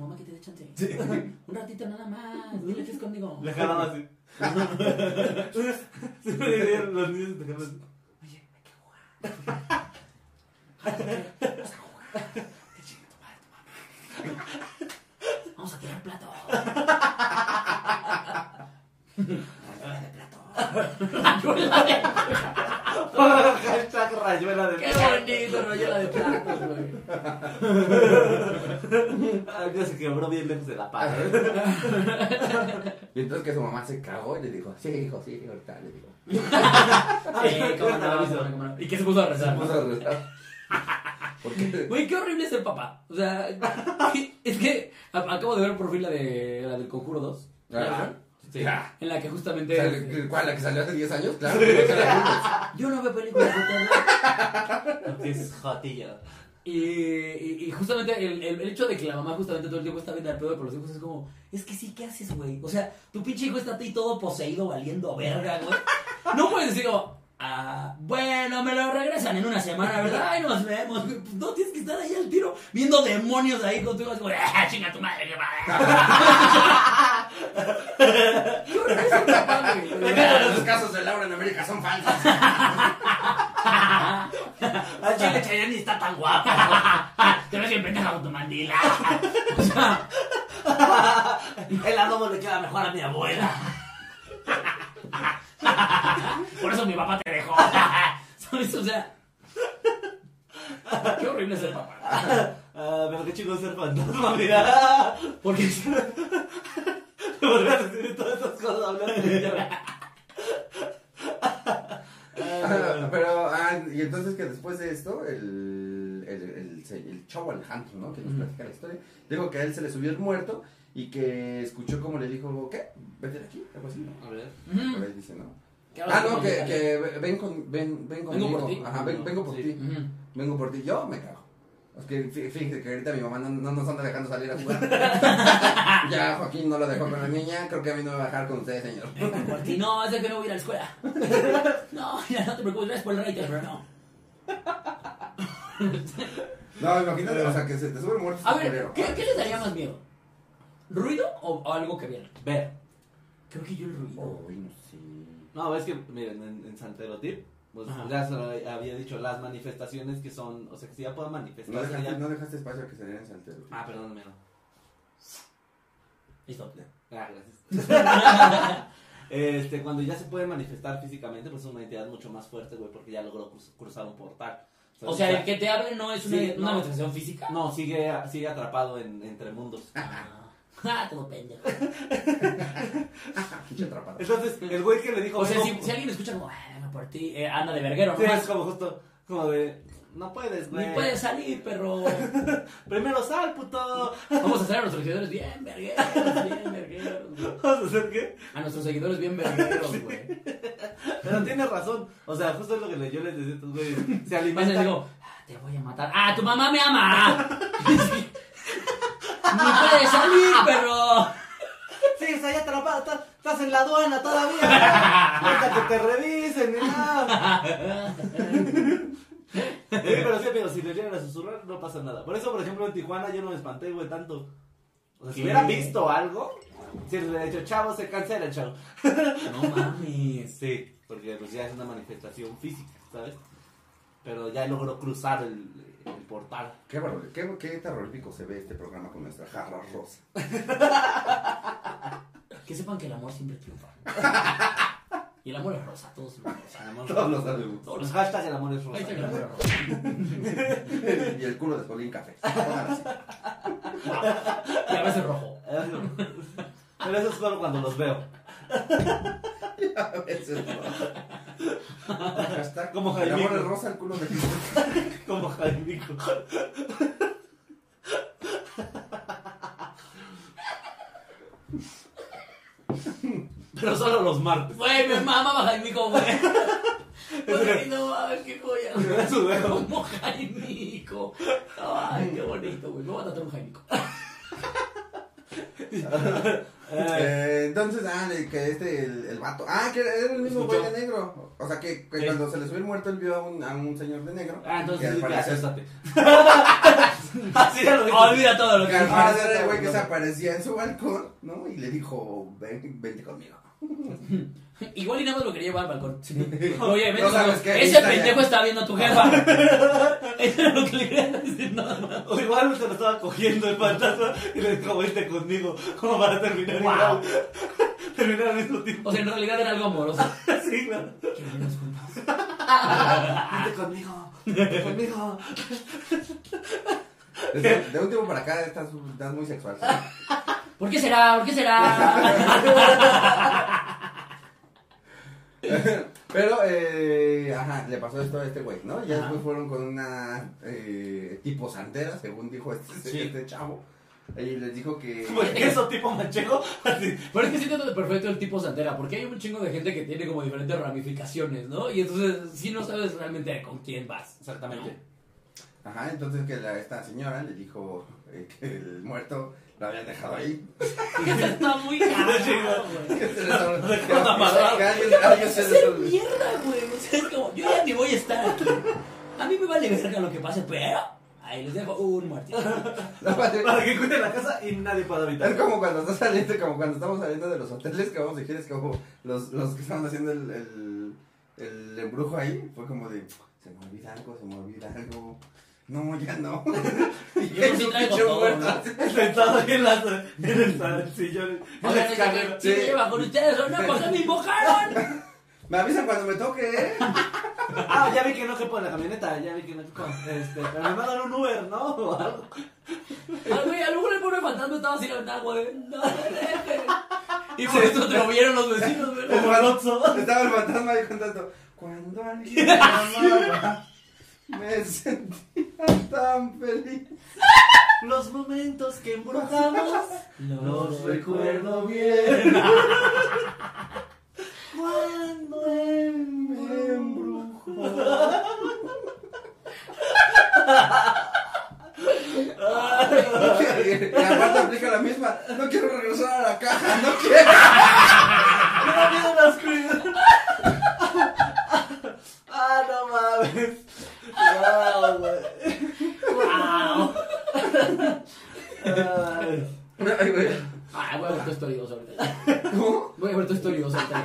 a tu mamá que chance. Un ratito nada más. Dile que es conmigo. Le jalaban así. Siempre dirían los niños te jalan así. Vamos a tirar plato. Hashtag rayuela de Qué bonito, rayuela de platos, güey. Ah, Ya se quebró bien lejos de la pared. Y entonces que su mamá se cagó y le dijo, sí, hijo, sí, ahorita le digo. Sí, cómo no, cómo no. ¿Y qué se puso a rezar? Vamos a rezar. ¿Por qué? Güey, qué horrible es el papá. O sea, es que acabo de ver por fin la de la del Conjuro 2. Ah, Ya. En la que justamente. sea, ¿Cuál? ¿La que salió hace 10 años? Claro. que. Yo no veo películas de terror. Es jotillo. Y, y, y justamente el, el, el hecho de que la mamá justamente todo el tiempo está viendo al pedo por los hijos es como, es que sí, ¿qué haces, güey? O sea, tu pinche hijo está ahí todo poseído, valiendo verga, güey. No puedes decir como, ah, bueno, me lo regresan en una semana, ¿verdad? Ay, nos vemos. güey. Pues no, tienes que estar ahí al tiro, viendo demonios ahí con tu hijo, como, ah, chinga tu madre, qué madre. ¿Qué horrible es el papá, güey? Los casos de Laura en América son falsos. Al chile Chayanne ni está tan guapa. Te ves bien pendeja con tu mandila. O sea, El adobo le queda mejor a mi abuela. Por eso mi papá te dejó. ¿Sabes? O sea. Qué horrible es el papá. Ah, pero qué chico ser fantasma, mira. Porque. Podría decir todas estas cosas hablando de ella. Pero, ah, y entonces que después de esto, el, el, el, el chavo Alejandro, ¿no? Que nos platica la historia, dijo que a él se le subió el muerto y que escuchó como le dijo, ¿qué? Vete de aquí, algo así, ¿no? A ver. A ver, dice, ¿no? ¿Qué hablas Ah, no, que, que ven, con, ven, ven conmigo. por ti. Ajá, ven- vengo por Sí. ti. Vengo por ti. Yo me cago. Es que fí- fíjese que ahorita mi mamá no, no nos anda dejando salir a jugar. ya Joaquín no lo dejó con la niña, creo que a mí no me va a dejar con usted, señor. Vengo por ti. No, es de que no voy a ir a la escuela. No, ya no te preocupes, gracias por el rating, pero no. No, imagínate, o sea, que se te sube el muerto. A ver, culero. ¿qué, ¿qué les daría más miedo? ¿Ruido o, o algo que vieran? Ver. Creo que yo el ruido. Uy, no sé. No, es que, miren, en, en Santerotip, pues Ajá. ya se lo había dicho, las manifestaciones que son, o sea, que si ya No dejaste, ya- no dejaste espacio a que salieran saltero. Ah, perdóname, no. Listo. Ah, gracias. este, cuando ya se puede manifestar físicamente, pues es una entidad mucho más fuerte, güey, porque ya logró cruz- cruzar un portal. O sea, el que te hable no es una, Sí, una no. manifestación física. No, sigue, sigue atrapado en, entre mundos. Ah, todo pendejo. Pinche atrapado. Entonces, el güey que le dijo... O sea, si, si alguien escucha como, "Ah, por ti, eh, anda de verguero, Sí, ¿no? es como justo, como de, no puedes, Ni güey. puedes salir, perro. Primero sal, puto. Vamos a hacer a nuestros seguidores bien vergueros, bien vergueros. güey. ¿Vamos a hacer qué? A nuestros seguidores bien vergueros, güey. Pero tienes razón. O sea, justo es lo que le- yo les decía a estos güeyes. Se les alimentan. digo, "Ah, te voy a matar. ¡Ah, tu mamá me ama! Ni puedes salir, perro. Sí, está ahí atrapado. Estás, estás en la aduana todavía. Ahorita que te revisen, ni nada. Sí, pero sí, amigo, si le llegan a susurrar, no pasa nada. Por eso, por ejemplo, en Tijuana yo no me espanté, güey, tanto. O sea, si ¿Qué? hubiera visto algo, si les hubiera dicho, chavo, se cancela, chavo. No mames. Sí, porque pues ya es una manifestación física, ¿sabes? Pero ya logró cruzar el, el portal. Qué, barbar- qué, qué terrorífico se ve este programa con nuestra jarra rosa. Que sepan que el amor siempre triunfa. Y el amor es rosa, todos lo rosa. Todos los saludos. Todos Los los hashtag el amor es rosa. El amor es rosa. Y el culo de Solín Café. Y a veces rojo. Pero eso es solo cuando los veo. A veces no. Hashtag Como El amor Jaimico. es rosa, el culo de Como Jaimico. Pero solo los martes. Güey, me mama Jaimico, güey. Güey, no mames, qué joya. Su. Como Jaimico. Ay, qué bonito, güey. Me voy a tratar un Jaimico. Eh, entonces, ah, que este, el, el vato. Ah, que era el mismo güey de negro. O sea, que, que cuando se le subió el muerto, él vio a un, a un señor de negro. Ah, entonces que que. Así ya lo dije. Olvida todo lo que que al parecer era el güey que se aparecía en su balcón, ¿no? Y le dijo, ven, vente conmigo. Igual y nada más lo quería llevar al balcón. Oye, vente No sabes conmigo. qué, ahí Ese pendejo está viendo a tu jefa. Eso es lo que le quería decir nada más. O igual se lo estaba cogiendo el fantasma y le dijo, vente conmigo, como para terminar Wow. igual. Terminar al mismo tiempo. O sea, en realidad era algo amoroso. Sí, claro. Quiero vernos juntos. Vente conmigo, vente conmigo. Desde- de un tiempo para acá estás, estás muy sexual. ¿Por qué será? ¿Por qué será? Pero, eh, ajá, le pasó esto a este güey, ¿no? Ya Ajá. después fueron con una eh, tipo santera, según dijo este, Sí. este chavo. Y les dijo que... Como el queso tipo manchego. Pero es que siento de perfecto el tipo santera, porque hay un chingo de gente que tiene como diferentes ramificaciones, ¿no? Y entonces sí no sabes realmente con quién vas. Exactamente. Ajá, entonces que la, esta señora le dijo eh, que el muerto lo habían dejado ahí. Eso está muy caro, güey. Que alguien, se les mierda, güey. O sea, es como, yo ya ni voy a estar aquí. A mí me vale verga lo que pase, pero ahí les dejo un muertito. No, padre, Para que cuiden la casa y nadie pueda Es habitar. como cuando estás saliendo, como cuando estamos saliendo de los hoteles que vamos a decir, es como los, los que estaban haciendo el, el, el embrujo ahí, fue como de, se me olvida algo, se me olvida algo. No, ya no. y Yo sí traigo todo, ¿no? Sentado ahí en, la, en el, en sillón. En la escalera. ¿sí me lleva con ustedes o no? ¿Por qué me invocaron? Me avisan cuando me toque, ¿eh? Ah, ya vi que no quepo en la camioneta. Ya vi que no quepo. Este, pero me mandan un Uber, ¿no? O algo. Ah, güey, a lo mejor el pobre fantasma estaba así la güey. No, Y por eso te lo vieron los vecinos, ¿verdad? Como el. Estaba el fantasma ahí contando, cuando alguien me amaba, me sentía tan feliz. Los momentos que embrujamos. Los recuerdo bien. Cuando Me embrujó. Y aparte aplica la misma. No quiero regresar a la caja, no quiero. Me da miedo la oscuridad. Ah, no mames. Wow, güey. ¡Wow! Ay. Güey. Ah, voy a ver tu Story 2 ahorita. ¿Cómo? Voy a ver tu Story 2 ahorita.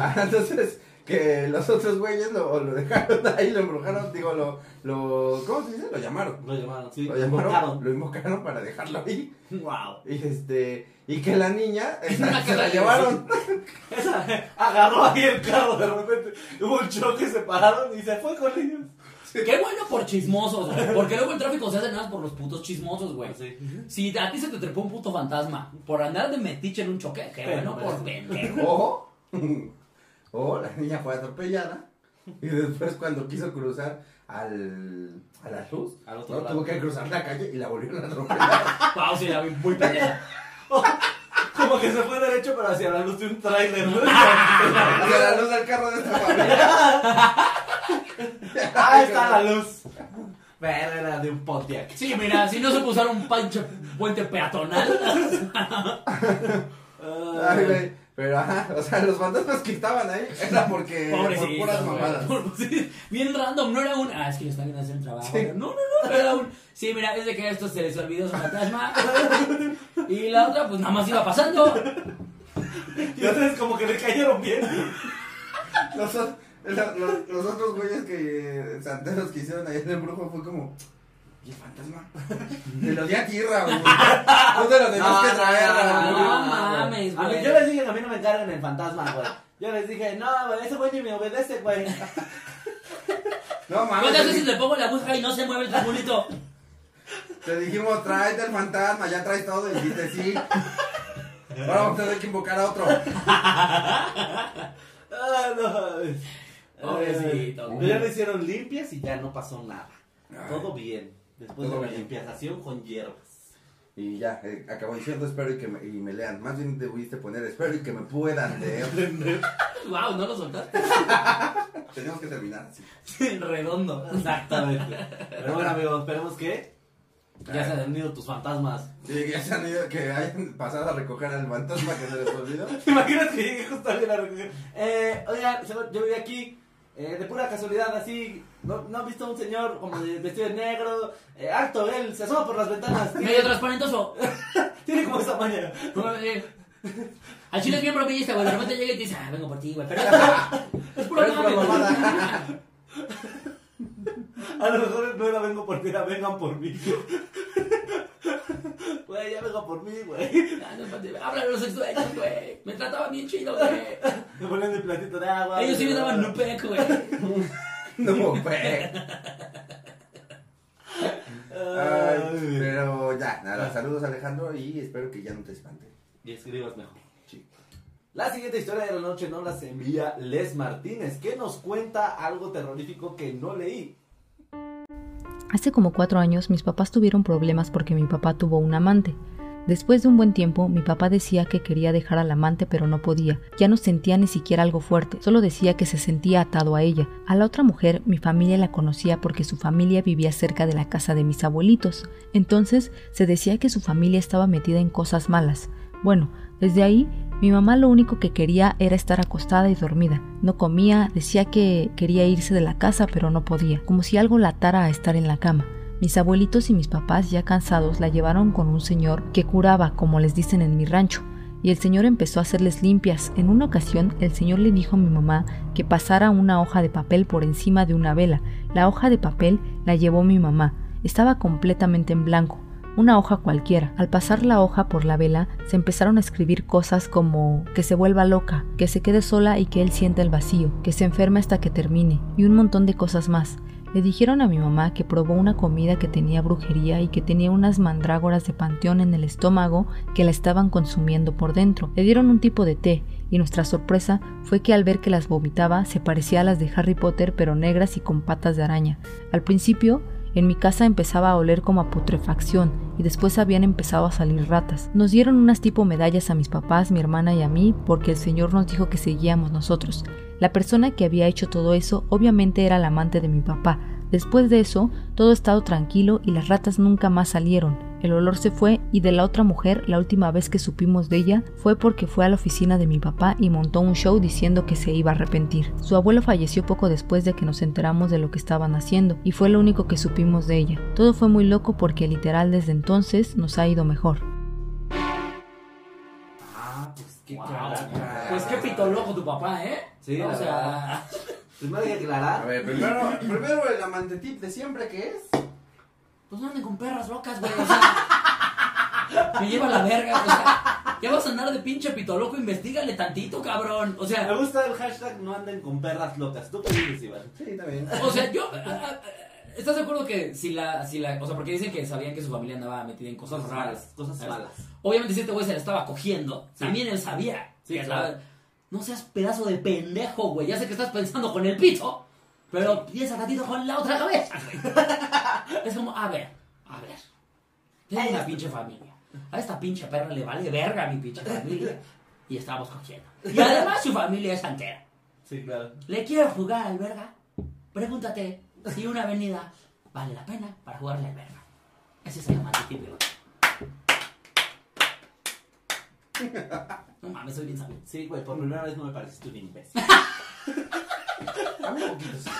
Ah, entonces, que los otros güeyes lo, lo dejaron ahí, lo embrujaron, digo, lo, lo, ¿cómo se dice? Lo llamaron. Lo llamaron, sí. Lo llamaron, invocaron. lo invocaron para dejarlo ahí. ¡Wow! Y este, y que la niña, esa, se la llevaron. Esa, agarró ahí el carro de repente. Hubo un choque, se pararon y se fue con ellos. Qué bueno por chismosos, güey. Porque luego el tráfico se hace nada por los putos chismosos, güey. Sí. Si a ti se te trepó un puto fantasma por andar de metiche en un choque, qué bueno por pendejo. O, la niña fue atropellada. Y después cuando quiso cruzar al, a la luz, Al otro ¿no? lado. tuvo que cruzar la calle y la volvieron a atropellar. Wow, sí, la vi muy pendeja. Como que se fue derecho, pero hacia la luz de un tráiler, ¿no? Hacia la luz del carro de esta familia. Ah, está la luz. Pero era de un Pontiac. Sí, mira, si no se pusieron un pancho puente peatonal. Ay, güey. Pero ajá, o sea, los fantasmas que estaban ahí era porque por puras mamadas. Por- sí, bien random, no era un. Ah, es que están en hacer el trabajo. Sí. No, no, no. Era un. Sí, mira, es de que a esto se les olvidó su fantasma. Y la otra, pues nada más iba pasando. Y entonces como que le cayeron bien. Los, los, los- los otros güeyes que santeros que hicieron ahí en el brujo fue como, ¿Y el fantasma? Te lo di a tierra, güey. No te lo tenías que traer, no, güey. no, mames, A mí, güey. yo les dije que a mí no me encargan el fantasma, güey. Yo les dije, no, güey, ese güey ni me obedece, güey. No ¿Cuántas veces mames. le pongo la aguja y no se mueve el triangulito? Te dijimos, tráete el fantasma, ya traes todo y dijiste sí. Ahora vamos a tener que invocar a otro. Ah, no. Pobrecito, ya lo hicieron limpias y ya no pasó nada. Ay. Todo bien. Después Todo de la bien. limpiazación con hierbas. Y ya, eh, acabó diciendo espero y que me, y me lean. Más bien debiste poner espero y que me puedan leer. Wow, no lo soltaste. Tenemos que terminar así. Redondo. Exactamente. Pero bueno, amigos, esperemos que ya se han ido tus fantasmas. Sí, que ya se han ido, que hayan pasado a recoger al fantasma que se les olvidó. Imagínate que llegue justo alguien a recoger. Eh, señor, yo viví aquí. Eh, de pura casualidad, así. ¿No, no han visto a un señor como de vestido de negro? Eh, alto, él se asoma por las ventanas. Medio Tiene, transparentoso. tiene como esa maña. Eh, Al chile es bien bromillista, güey. De repente llega y te dice, ah, vengo por ti, güey. Pero es pura mamada. A lo mejor no era vengo por ti, era vengan por mí. Güey, ya vengo por mí, güey. No, a los ex dueños, güey. Me trataban bien chido, güey. Me ponen mi platito de agua. Ellos sí me daban nupec, güey. No, güey. Ay, pero ya, nada, saludos Alejandro y espero que ya no te espante. Y escribas mejor. Sí. La siguiente historia de la noche nos las envía Les Martínez, que nos cuenta algo terrorífico que no leí. Hace como cuatro años mis papás tuvieron problemas porque mi papá tuvo un amante. Después de un buen tiempo, mi papá decía que quería dejar al amante pero no podía. Ya no sentía ni siquiera algo fuerte, solo decía que se sentía atado a ella. A la otra mujer, mi familia la conocía porque su familia vivía cerca de la casa de mis abuelitos. Entonces, se decía que su familia estaba metida en cosas malas. Bueno, desde ahí, mi mamá lo único que quería era estar acostada y dormida. No comía, decía que quería irse de la casa pero no podía, como si algo la atara a estar en la cama. Mis abuelitos y mis papás, ya cansados, la llevaron con un señor que curaba, como les dicen en mi rancho, y el señor empezó a hacerles limpias. En una ocasión, el señor le dijo a mi mamá que pasara una hoja de papel por encima de una vela. La hoja de papel la llevó mi mamá. Estaba completamente en blanco, una hoja cualquiera. Al pasar la hoja por la vela, se empezaron a escribir cosas como que se vuelva loca, que se quede sola y que él sienta el vacío, que se enferme hasta que termine, y un montón de cosas más. Le dijeron a mi mamá que probó una comida que tenía brujería y que tenía unas mandrágoras de panteón en el estómago que la estaban consumiendo por dentro. Le dieron un tipo de té y nuestra sorpresa fue que al ver que las vomitaba se parecía a las de Harry Potter pero negras y con patas de araña. Al principio en mi casa empezaba a oler como a putrefacción y después habían empezado a salir ratas. Nos dieron unas tipo medallas a mis papás, mi hermana y a mí porque el Señor nos dijo que seguíamos nosotros. La persona que había hecho todo eso obviamente era la amante de mi papá. Después de eso, todo estado tranquilo y las ratas nunca más salieron. El olor se fue y de la otra mujer, la última vez que supimos de ella fue porque fue a la oficina de mi papá y montó un show diciendo que se iba a arrepentir. Su abuelo falleció poco después de que nos enteramos de lo que estaban haciendo y fue lo único que supimos de ella. Todo fue muy loco porque literal desde entonces nos ha ido mejor. Ah, pues qué Wow. Pues qué pito loco tu papá, ¿eh? Sí, o sea, Primero hay que A aclarar. ver, primero, primero el amante tip de siempre que es. pues no anden con perras locas, güey. O sea, me lleva la verga, o sea, ¿qué vas a andar de pinche pito loco? Investígale tantito, cabrón. O Me sea, gusta el hashtag no anden con perras locas. ¿Tú qué dices, Iván? Sí, también. o sea, yo. ¿Estás de acuerdo que si la, si la. O sea, porque dicen que sabían que su familia andaba metida en cosas Cosas raras? cosas malas. Obviamente, si este güey se la estaba cogiendo, Sí. también él sabía. Sí, que claro. estaba- No seas pedazo de pendejo, güey. Ya sé que estás pensando con el pito, pero piensa ratito con la otra cabeza, güey. Es como, a ver, a ver. Tengo una pinche familia. A esta pinche perra le vale verga a mi pinche familia. Y estamos cogiendo. Y además su familia es entera. Sí, claro. ¿Le quiero jugar al verga? Pregúntate si una avenida vale la pena para jugarle al verga. Ese es el amante típico. No mames, soy bien sabio. Sí, güey, por primera vez no me pareciste un imbécil. A mí un poquito. sí.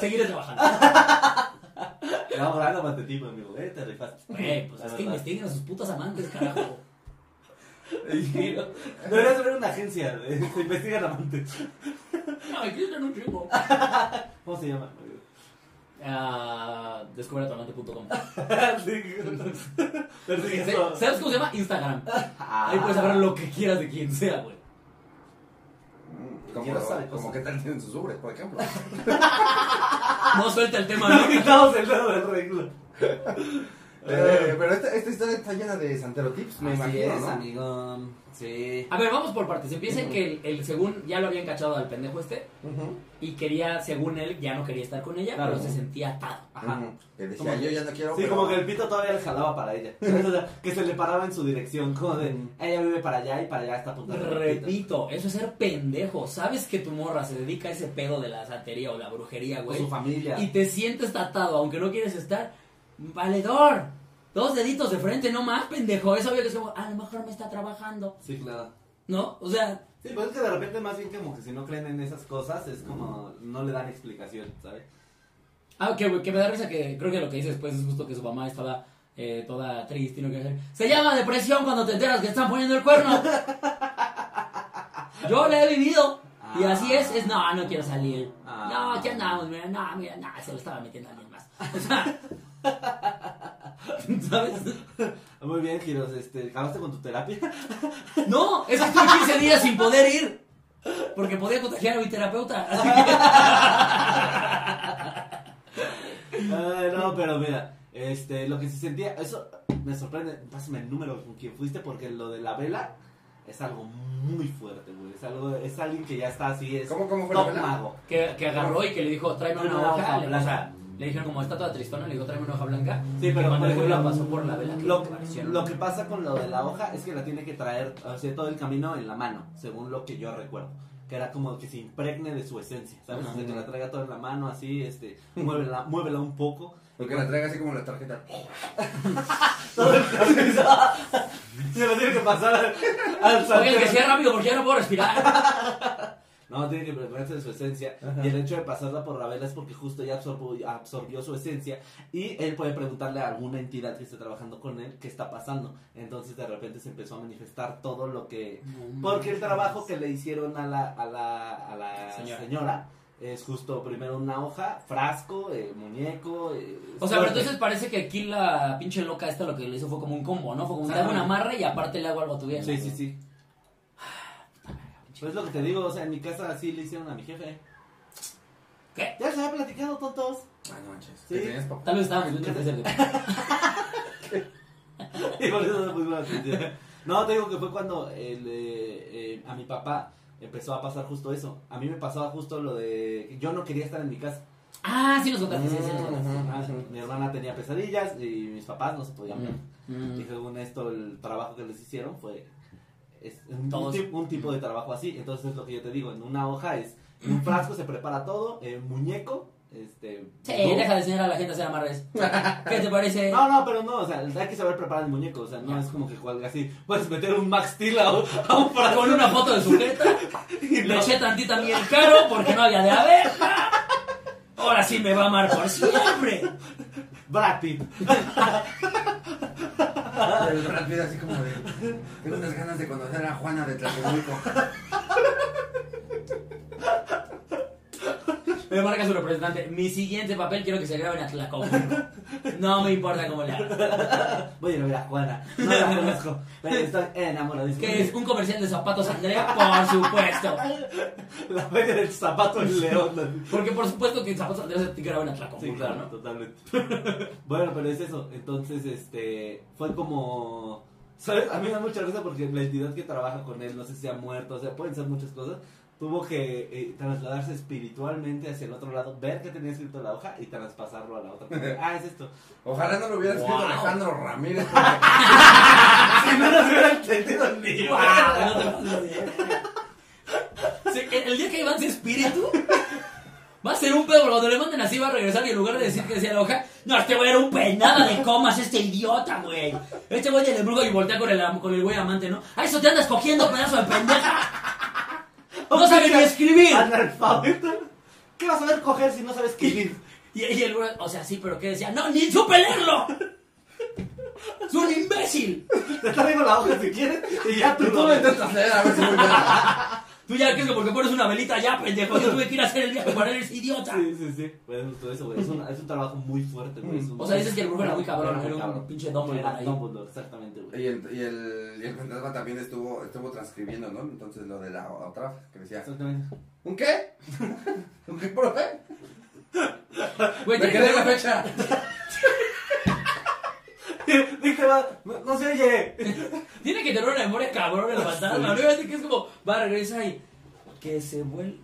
Seguiré trabajando. Vamos darle más tiempo, amigo, eh, te rifaste. Güey, pues es que investiguen a sus putas amantes, carajo. Deberías ver una agencia de, de investigan amantes. No, existen un chingo. ¿Cómo se llama? Pero sí, eso- ¿Sabes cómo se llama? Instagram. Ahí puedes saber lo que quieras de quien sea, güey. Como, como que tal tienen sus ubres, por ejemplo. No suelta el tema, No ¿no? quitamos el dedo del reglo. Eh, pero esta, esta historia está llena de santero tips, me Así imagino, es, ¿no? amigo. Sí. A ver, vamos por partes. Empieza en que el, el según ya lo habían cachado al pendejo este Ujú, y quería, según él, ya no quería estar con ella, Claro. pero se sentía atado. Ajá. ujú. Que decía, Como- yo ya no quiero. Sí, pero- como que el pito todavía le jalaba para ella. O sea, que se le paraba en su dirección. Como de, ella vive para allá y para allá está apuntando. Repito, eso es ser pendejo. Sabes que tu morra se dedica a ese pedo de la santería o la brujería, güey. su familia. Y te sientes atado, aunque no quieres estar. Valedor. Dos deditos de frente, no más, pendejo. Es obvio que es como, a lo mejor me está trabajando. Sí, claro. ¿No? O sea, Sí, pues es que de repente más bien como que si no creen en esas cosas es como no le dan explicación, ¿sabes? Ah, que, que me da risa que creo que lo que dice después es justo que su mamá estaba eh, toda triste y no hacer. Se llama depresión cuando te enteras que están poniendo el cuerno. Yo la he vivido. Y así es, es no, no quiero salir. Ah. No, aquí andamos, mira, no, mira, no, se lo estaba metiendo a alguien más. O sea, ¿sabes? Muy bien, Giros, este, ¿acabaste con tu terapia? No, es que estuve 15 días sin poder ir. Porque podía contagiar a mi terapeuta. Así Ay, no, pero mira, este, lo que se sentía, eso me sorprende, pásame el número con quien fuiste porque lo de la vela es algo muy fuerte, güey, es algo, es alguien que ya está así, es ¿Cómo- cómo fue la top vela? mago. que, que agarró y que le dijo, tráeme una Una hoja. hoja le, dijeron como está toda tristona, le dijo, tráeme una hoja blanca. Sí, pero cuando el la pasó por la vela. que Lo, lo que pasa con lo de la hoja es que la tiene que traer, o sea, todo el camino en la mano, según lo que yo recuerdo. Que era como que se impregne de su esencia, ¿sabes? O sea, que la traiga todo en la mano, así, este, muévela, muévela un poco. Porque la traiga así como la tarjeta. Todo el camino. Se lo tiene que pasar al, al santero. que sea rápido porque ya no puedo respirar. No, tiene que impregnarse de su esencia. Y el hecho de pasarla por la vela es porque justo ya absorbió, absorbió su esencia. Y él puede preguntarle a alguna entidad que esté trabajando con él qué está pasando. Entonces de repente se empezó a manifestar todo lo que... Porque el trabajo que le hicieron a la, a la, a la Señora. señora. es justo primero una hoja, frasco, eh, muñeco. eh, O sea, pero entonces parece que aquí la pinche loca esta lo que le hizo fue como un combo, ¿no? Fue como te hago una amarre y aparte le hago algo a tu vieja. Sí, sí, sí. Pues lo que te digo, o sea, en mi casa así le hicieron a mi jefe. ¿Qué? Ya se había platicado, tontos. Ay, no manches. Sí. ¿Qué tenías, papá? Tal vez estábamos viendo de... Y por eso no. No, te digo que fue cuando el, eh, eh, a mi papá empezó a pasar justo eso. A mí me pasaba justo lo de que yo no quería estar en mi casa. Ah, sí nos contaste, sí, sí nos contaste. Ah. Mi hermana tenía pesadillas y mis papás no se podían ver. Mm. Y según esto, el trabajo que les hicieron fue es un, Todos. un tipo, un tipo de trabajo así. Entonces, es lo que yo te digo: en una hoja es, en un frasco se prepara todo, en muñeco, este. Sí, vudú. deja de enseñar a la gente a hacer amarres. ¿Qué te parece? No, no, pero no, o sea, hay que saber preparar el muñeco, o sea, no es como que cuelga así, puedes meter un Max Steel a, a un frasco Con una foto de sujeta, y le no. eché tantita miel caro porque no había de abeja. Ahora sí me va a amar por siempre. Brad Pitt. El Brad Pitt así como de. Tengo unas ganas de conocer a Juana de Tlatelolco. Me marca su representante. Mi siguiente papel quiero que se grabe en Atlacomulco. No me importa cómo le haga. Voy a ir a ver a Juana, no la conozco, pero estoy enamorado. ¿Qué es? ¿Un comercial de zapatos Andrea? Por supuesto. La feria del zapato en León. Porque por supuesto que zapatos Andrea se graba en Atlacomulco, Sí, claro, ¿no? totalmente. bueno, pero es eso. Entonces, este, fue como, ¿sabes? A mí me da mucha risa porque la entidad que trabaja con él, no sé si ha muerto, o sea, pueden ser muchas cosas. Tuvo que eh, trasladarse espiritualmente hacia el otro lado, ver que tenía escrito la hoja y traspasarlo a la otra. ah, es esto. Ojalá no lo hubiera escrito Wow. Alejandro Ramírez. porque- Si no nos hubiera entendido ni de. Sí, el, día que Iván se espíritu va a ser un pedo. Cuando le manden así va a regresar y en lugar de decir que decía la hoja, no, este güey era un penada de comas, este idiota, güey. Este güey del embrujo y voltea con el, con el güey amante, ¿no? A eso te andas cogiendo, pedazo de pendeja. No sabe ni escribir. ¿Qué vas a ver coger si no sabes escribir? Y, y el güey, o sea, sí, pero ¿qué decía? No, ni supe leerlo. Es un imbécil. Te traigo la hoja si quieres y ya tú Tú lo intentas leer a ver si muy bien. Tú ya crees que porque pones una velita ya, pendejo. Yo tuve que ir a hacer el viaje para eres idiota. Sí, sí, sí. Pues justo eso, güey. Es un, es un trabajo muy fuerte, güey. Es un- O sea, dices que el brujo era muy cabrón, Era muy era un pinche Dumbledore Era ahí. Dumbledore, exactamente, güey. Y el, y, el, y el fantasma también estuvo, estuvo transcribiendo, ¿no? Entonces lo de la otra que decía, Exactamente. ¿un qué? ¿Un qué, profe? Güey, Me te quedé en la fecha. Dije, va, no, no se oye. Tiene que tener una memoria cabrón el fantasma. Obviamente que es como, va, regresa y que se vuelva.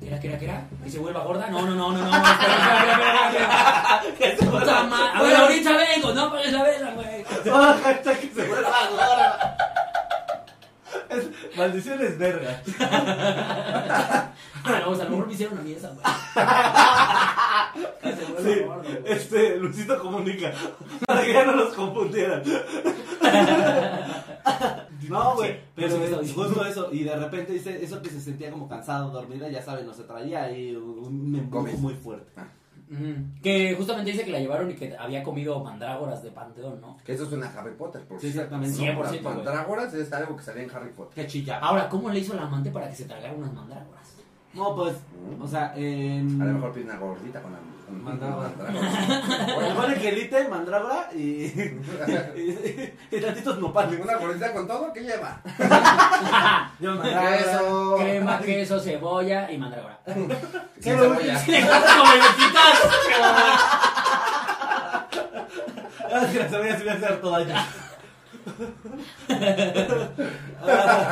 ¿Qué era, qué era, qué era? ¿Que se vuelva gorda? No, no, no, no, no. Espera, espera. A ver, ahorita vengo, no apagues la vela, güey. Hasta que se vuelva gorda. Es- Maldiciones verga. Ah, no, o sea, a lo mejor me hicieron a mí esa, güey. Sí, este, Luisito comunica. Para que ya no los confundieran. No, güey, Sí, pero sí, es justo eso. Y de repente dice eso que se sentía como cansado, dormida, ya saben, no se traía ahí un, Comes. muy fuerte. Mm, Que justamente dice que la llevaron y que había comido mandrágoras de panteón, ¿no? Que eso suena a Harry Potter, por Sí, cierto. exactamente. 100%, Las güey. mandrágoras es algo que salía en Harry Potter. Qué chilla. Ahora, ¿cómo le hizo la amante para que se tragara unas mandrágoras? No, pues, o sea. A lo mejor pide una gordita con la Mandrágora. Le pone quelite, mandrágora y. y, y tantitos nopales. Una gordita con todo, ¿qué lleva? Yo. Queso. Crema, queso, cebolla y mandrágora. Qué cebolla. Como me quitas. Ah, que la cebolla se me hace harto daño.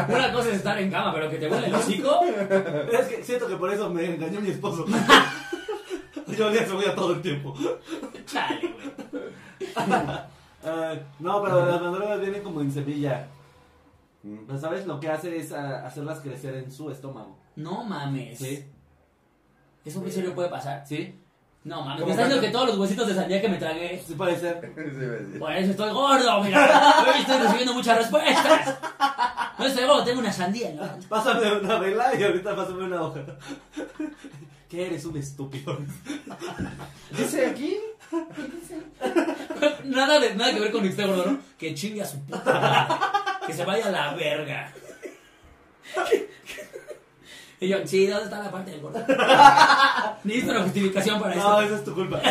Una cosa es estar en cama, pero que te huele el hocico. Es que siento que por eso me engañó mi esposo. Yo olía cebolla todo el tiempo. Chale, güey. Ah, no, pero las mandrágoras vienen como en semilla. Mm. Pero, ¿Sabes? Lo que hace es ah, hacerlas crecer en su estómago. No mames. Sí. ¿Eso en serio puede pasar? ¿Sí? No mames. ¿Cómo Me está diciendo que- todos los huesitos de sandía que me tragué. Sí puede ser. Sí. Por eso estoy gordo, mira. Hoy estoy recibiendo muchas respuestas. No estoy gordo, tengo una sandía. ¿no? Pásame una vela y ahorita pásame una hoja. ¿Qué eres un estúpido? Dice aquí. Nada, de, nada que ver con esté gordo, ¿no? Que chingue a su puta madre. Que se vaya a la verga. Y yo, sí, ¿dónde está la parte del gordo? Necesito una justificación para No, eso. esa es tu culpa.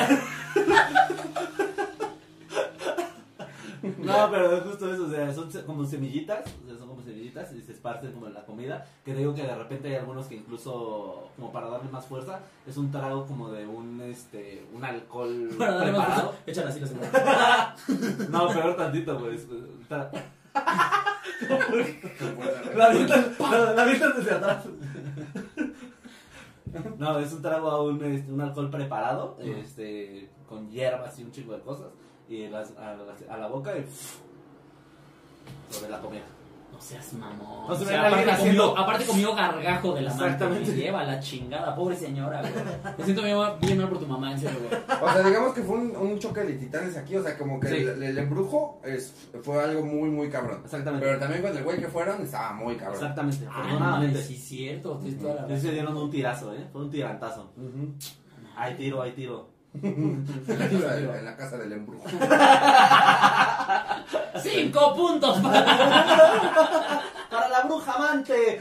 No, pero es justo eso, o sea, son como semillitas, o sea, son como semillitas y se esparcen como en la comida, que digo que de repente hay algunos que incluso, como para darle más fuerza, es un trago como de un, este, un alcohol Para darle más preparado. fuerza, échala así la segunda. No, peor tantito, güey. es- tra- La avientan, la, la desde atrás. No, es un trago a un, este, un alcohol preparado, este, con hierbas y un chingo de cosas, y las- a, la, boca y sobre la comida. No seas mamón. No se O ve sea, aparte, comió, haciendo- aparte comió gargajo de la mano. Exactamente. Lleva la chingada, pobre señora, güey. Me siento bien, bien mal por tu mamá, en serio, güey. O sea, digamos que fue un, un choque de titanes aquí. O sea, como que Sí. el, el embrujo es, fue algo muy, muy cabrón. Exactamente. Pero también con el güey que fueron estaba muy cabrón. Exactamente, Ah, afortunadamente. sí, cierto, tienes toda la Sí se razón. dieron un tirazo, ¿eh? Fue un tirantazo. Ujú. Hay tiro, hay tiro. En la casa del- en la casa del embrujo. ¡Cinco puntos para... Para la bruja amante.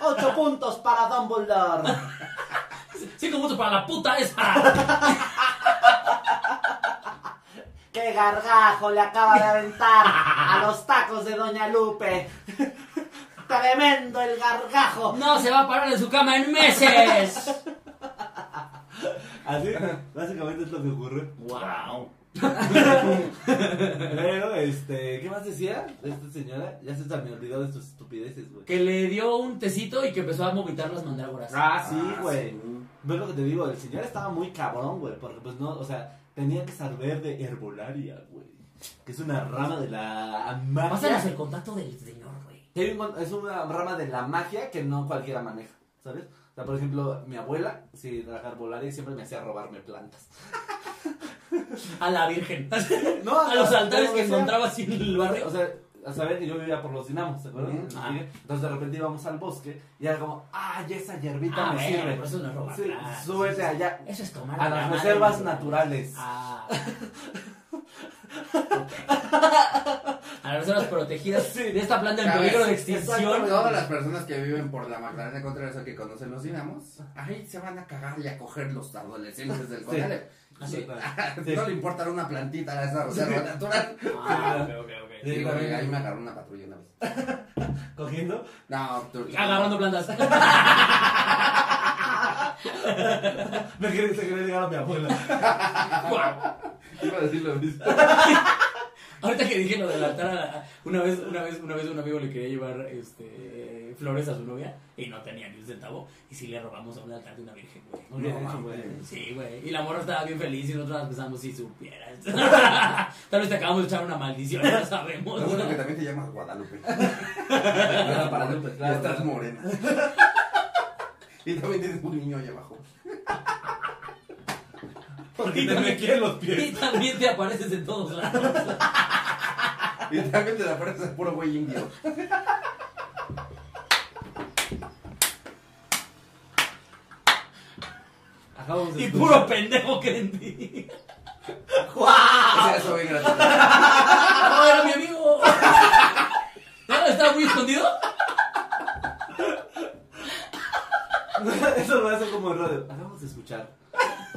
Ocho puntos para Dumbledore. ¡Cinco puntos para la puta esa! ¡Qué gargajo le acaba de aventar a los tacos de Doña Lupe! ¡Tremendo el gargajo! ¡No se va a parar en su cama en meses! Así, básicamente es lo que ocurre. ¡Wow! Pero, este, ¿qué más decía esta señora? Ya se me olvidó de sus estupideces, güey. Que le dio un tecito y que empezó a vomitar las mandrágoras. Ah, sí, Ah, güey. sí. ¿Ves lo que te digo? El señor estaba muy cabrón, güey. Porque, pues, no, o sea, tenía que saber de herbolaria, güey. Que es una rama de la magia. Pásanos el contacto del señor, güey. Es una rama de la magia que no cualquiera maneja, ¿sabes? O sea, por ejemplo, mi abuela, sí, la herbolaria siempre me hacía robarme plantas. A la virgen. No, A los altares que o sea, encontraba así en el barrio. O sea, a saber que yo vivía por los dinamos, ¿se acuerdan? Ah. Entonces de repente íbamos al bosque y era como, ay, esa hierbita Ah, me sirve. pero eso no es robar Sí, súbete allá Eso es tomar a la las reservas naturales. Ah. A las personas protegidas Sí. de esta planta en peligro de extinción. Todas las personas que viven por la Magdalena Contreras o que conocen los dinamos, ahí se van a cagar y a coger los adolescentes del Conalep. Sí. No le importa una plantita a esa reserva natural. Ah, ok, ok. Sí, ahí me agarró una patrulla una vez. ¿Cogiendo? No, tú. Agarrando plantas. Me quería, se quería llegar a mi abuela. Iba a decir lo mismo. Ahorita que dije lo del altar, a- una vez, una vez, una vez un amigo le quería llevar este, flores a su novia y no tenía ni un centavo. Y sí le robamos a un altar de una virgen, güey. No, mames. güey. Sí, güey. Y la morra estaba bien feliz y nosotros pensamos si supieras. Tal vez te acabamos de echar una maldición, ya lo sabemos. Lo bueno que también te llamas Guadalupe. Era para Lupe, Ya claro. estás morena. Y también tienes un niño ahí abajo. Y te me quieren los Y pies. también te apareces en todos lados. Y también te la pareces puro güey indio. Acabamos de Y escuchar. puro pendejo que en ti. O sea, eso bien gratuito. ¡No, era mi amigo! ¿No? ¿Estaba muy escondido? Eso lo hace como en radio. Acabamos de escuchar.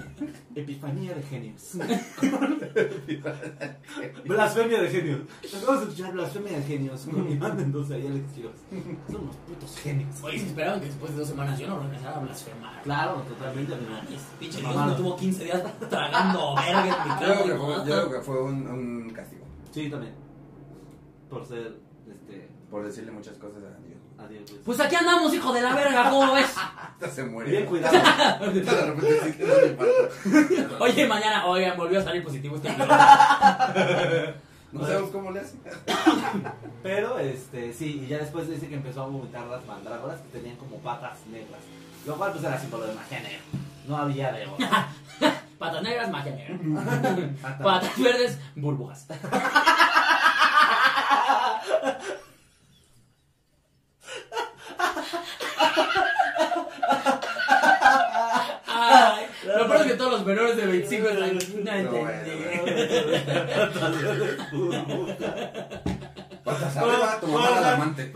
Epifanía de genios. Blasfemia de genios. Acabamos de escuchar blasfemia de genios con Iván Mendoza y Alex Quiroz. Son unos putos genios. Oye, si esperaban que después de dos semanas yo no regresara a blasfemar. Claro, totalmente. Pinche Dios me tuvo 15 días tragando verga en mi Yo yo creo que fue un, un castigo. Sí, también. Por ser, este, Por decirle muchas cosas a Dios. Adiós. pues. Pues aquí andamos, hijo de la verga, ¿cómo ves? Se muere. Bien cuidado. De repente sí que no le importa. Oye, mañana, oigan, volvió a salir positivo este. No sabemos cómo le hace. Pero, este, sí, y ya después dice que empezó a vomitar las mandrágoras que tenían como patas negras. Lo cual, pues, era símbolo de magia negra. No había de otra. Patas negras, magia negra. Patas verdes, burbujas. Ay, lo peor es que todos los menores de 25 están no entendí. Patas arriba, tu mamá la amante.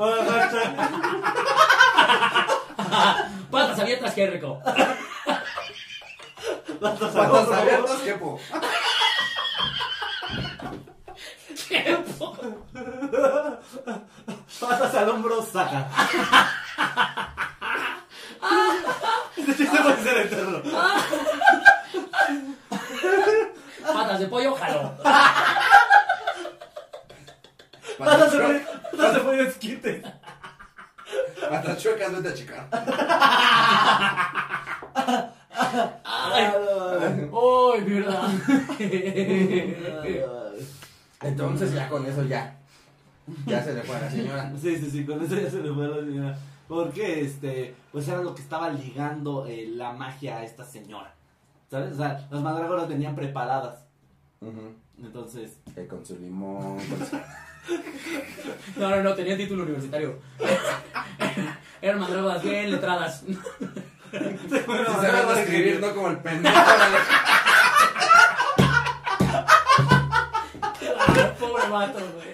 Patas abiertas, qué rico. Patas abiertas, qué po. Qué po- Patas al hombro, saca. Ese chiste puede ser eterno. Patas de pollo, jalo. Patas de chuecas, pollo, patas de pollo esquite. patas chuecas, vete a chicar. Ay, Uy, verdad. Entonces ya con eso ya. Ya se le fue a la señora. Sí, sí, sí, con eso ya se le fue a la señora. Porque, este, pues era lo que estaba ligando eh, la magia a esta señora. ¿Sabes? O sea, las mandrágoras venían preparadas. Entonces, Que con su limón. con su- No, no, no, tenía título universitario. Eran mandrágoras bien letradas. Si sabes escribir, no como el pendejo. Pobre vato, güey.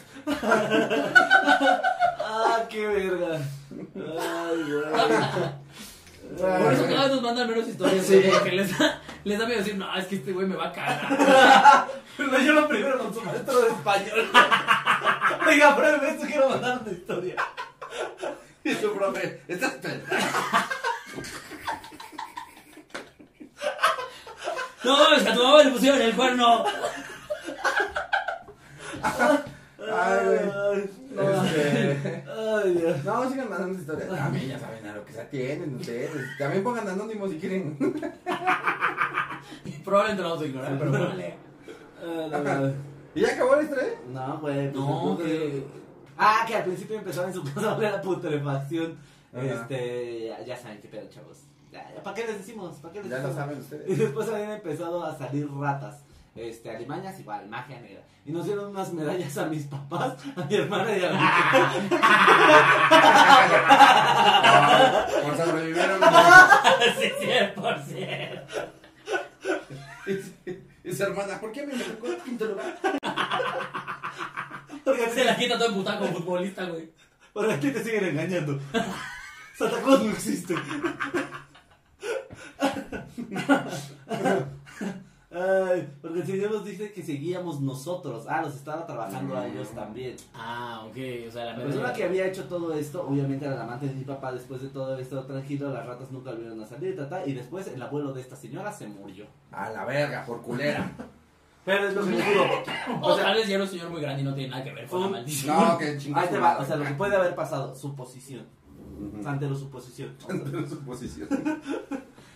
¡ah, qué verga! ¡Ay, güey! Por eso cada vez nos mandan menos historias, Sí. güey, porque les da, les da miedo decir, no, es que este güey me va a cagar. Pero yo lo primero con su maestro de español. Oiga, pruebe esto, quiero mandar una historia. Y su profe, estás pendejo. No, es que a tu mamá le pusieron el cuerno. Ay, güey. Este, Ay, Dios. No, sigan mandando historias. También ya saben a lo que se atienden ustedes. También pongan anónimos si quieren. Probablemente lo vamos a ignorar, pero vale. ¿Y ya acabó la historia? No, güey. pues, No. Ah, que al principio empezaba en su casa a oler a putrefacción. Ajá. Este, ya, ya saben qué pedo, chavos. ¿Para qué les decimos? ¿Para qué les Ya lo saben Y ustedes. después habían empezado a salir ratas. Este, alimañas igual, magia negra. Y nos dieron unas medallas a mis papás, a mi hermana y a mí. Como sobrevivieron. Sí, 100%. Y si- y si dice hermana, ¿por qué me tocó el quinto lugar? Se la quita todo emputado como futbolista, güey. porque a ti te siguen engañando. Santa Claus no existe. Ay, porque el Señor nos dice que seguíamos nosotros. Ah, los estaba trabajando a ellos también. Ah, ok. O sea, la La persona que había hecho todo esto, obviamente era la amante de mi papá. Después de todo esto, tranquilo, las ratas nunca volvieron a salir. tata, y después el abuelo de esta señora se murió. A la verga, por culera. Pero es lo que les digo. O sea, tal vez ya era un señor muy grande y no tiene nada que ver con la maldición. No, que chingada. ahí te va. O sea, lo que puede haber pasado, suposición. Ujú. Santero suposición. En su posición.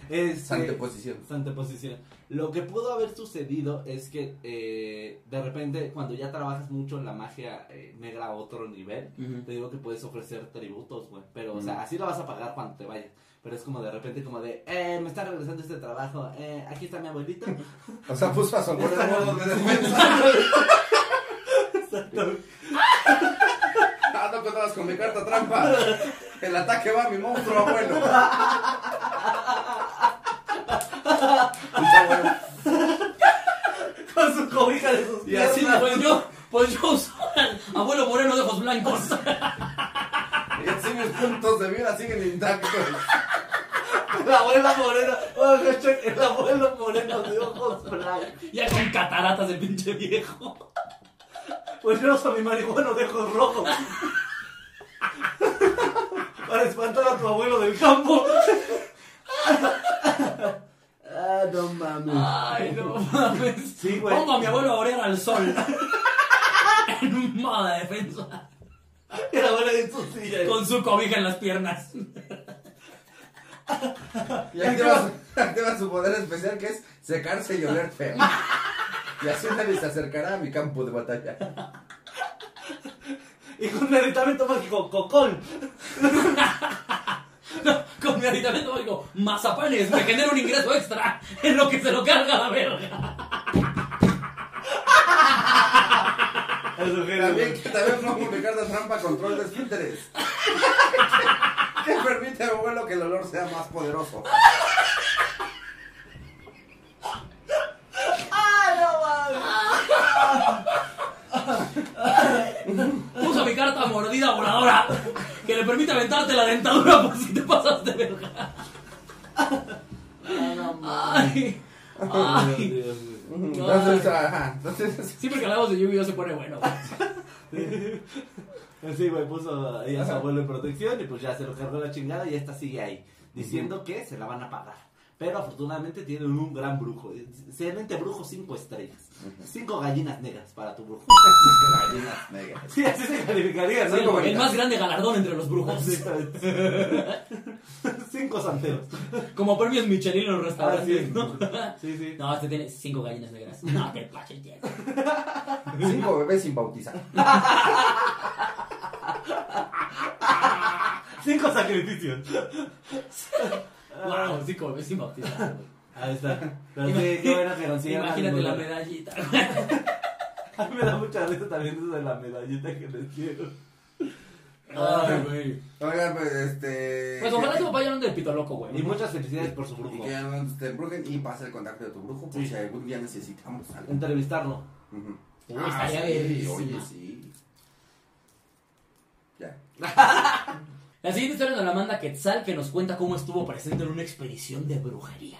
Este, Santeposición. Santeposición. Lo que pudo haber sucedido es que eh, de repente, cuando ya trabajas mucho en la magia eh, negra a otro nivel, Ujú. te digo que puedes ofrecer tributos, güey. Pero, o sea, así lo vas a pagar cuando te vayas. Pero es como de repente, como de, eh, me está regresando este trabajo, eh, aquí está mi abuelito. O sea, puso a su abuelo en modo de defensa. Ah, no contabas con mi carta trampa. El ataque va a mi monstruo, abuelo. Con su cobija de sus Y así piernas. Pues yo, pues yo uso al abuelo moreno de ojos blancos. Y así mis puntos de vida siguen intactos. La abuela morena. Oh, hashtag, el abuelo moreno de ojos blancos. ya con cataratas el pinche viejo. Pues yo uso mi marihuano de ojos rojos. Para espantar a tu abuelo del campo. Ah, no mames. Ay, no mames. Sí, güey. Pongo a mi abuelo a orear al sol. en moda de defensa. La abuela silla. Con su cobija en las piernas. Y activa activa su poder especial que es secarse y oler feo. Y así nadie se acercará a mi campo de batalla. Y con un aditamento mágico, Con mi aditamento mágico, mazapanes, me genera un ingreso extra en lo que se lo carga la verga. Eso que También que también pongo mi carta trampa control de esfínteres. Que permite a mi abuelo que el olor sea más poderoso. Usa mi carta mordida voladora que le permite aventarte la dentadura por si te pasas de verga. Ay, ay. Entonces, ajá, entonces Siempre que hablamos de Yu-Gi-Oh se pone bueno. Sí, güey, puso ahí a su abuelo en protección y pues ya se lo cargó la chingada y esta sigue ahí, diciendo que se la van a pagar. Pero afortunadamente tienen un gran brujo. Excelente brujo, cinco estrellas. Cinco gallinas negras para tu brujo. gallinas negras. Sí, así se calificaría, ¿no? Cinco El más grande galardón entre los brujos. Cinco santeros. Como premios Michelin en los restaurantes, Ah, sí. ¿no? Sí, sí. No, este tiene cinco gallinas negras. No, te paches, tío. Cinco bebés sin bautizar. Cinco sacrificios. Wow, cinco bebés sin bautizar. güey. Ahí está. Pero sí, qué bueno que consigan Imagínate la medallita. A mí me da mucha risa también eso de la medallita que les dieron. Ay, güey. Oigan, pues este. Pues ojalá su papá ya no ande del pito loco, güey. Y muchas felicidades por su Y brujo. que ya no te embrujen y pasa el contacto de tu brujo Sí. si algún día necesitamos algo. Entrevistarlo. Uy, Ah, estaría sí, verguísima. oye, sí. Ya. La siguiente historia nos la manda Quetzal que nos cuenta cómo estuvo presente en una expedición de brujería.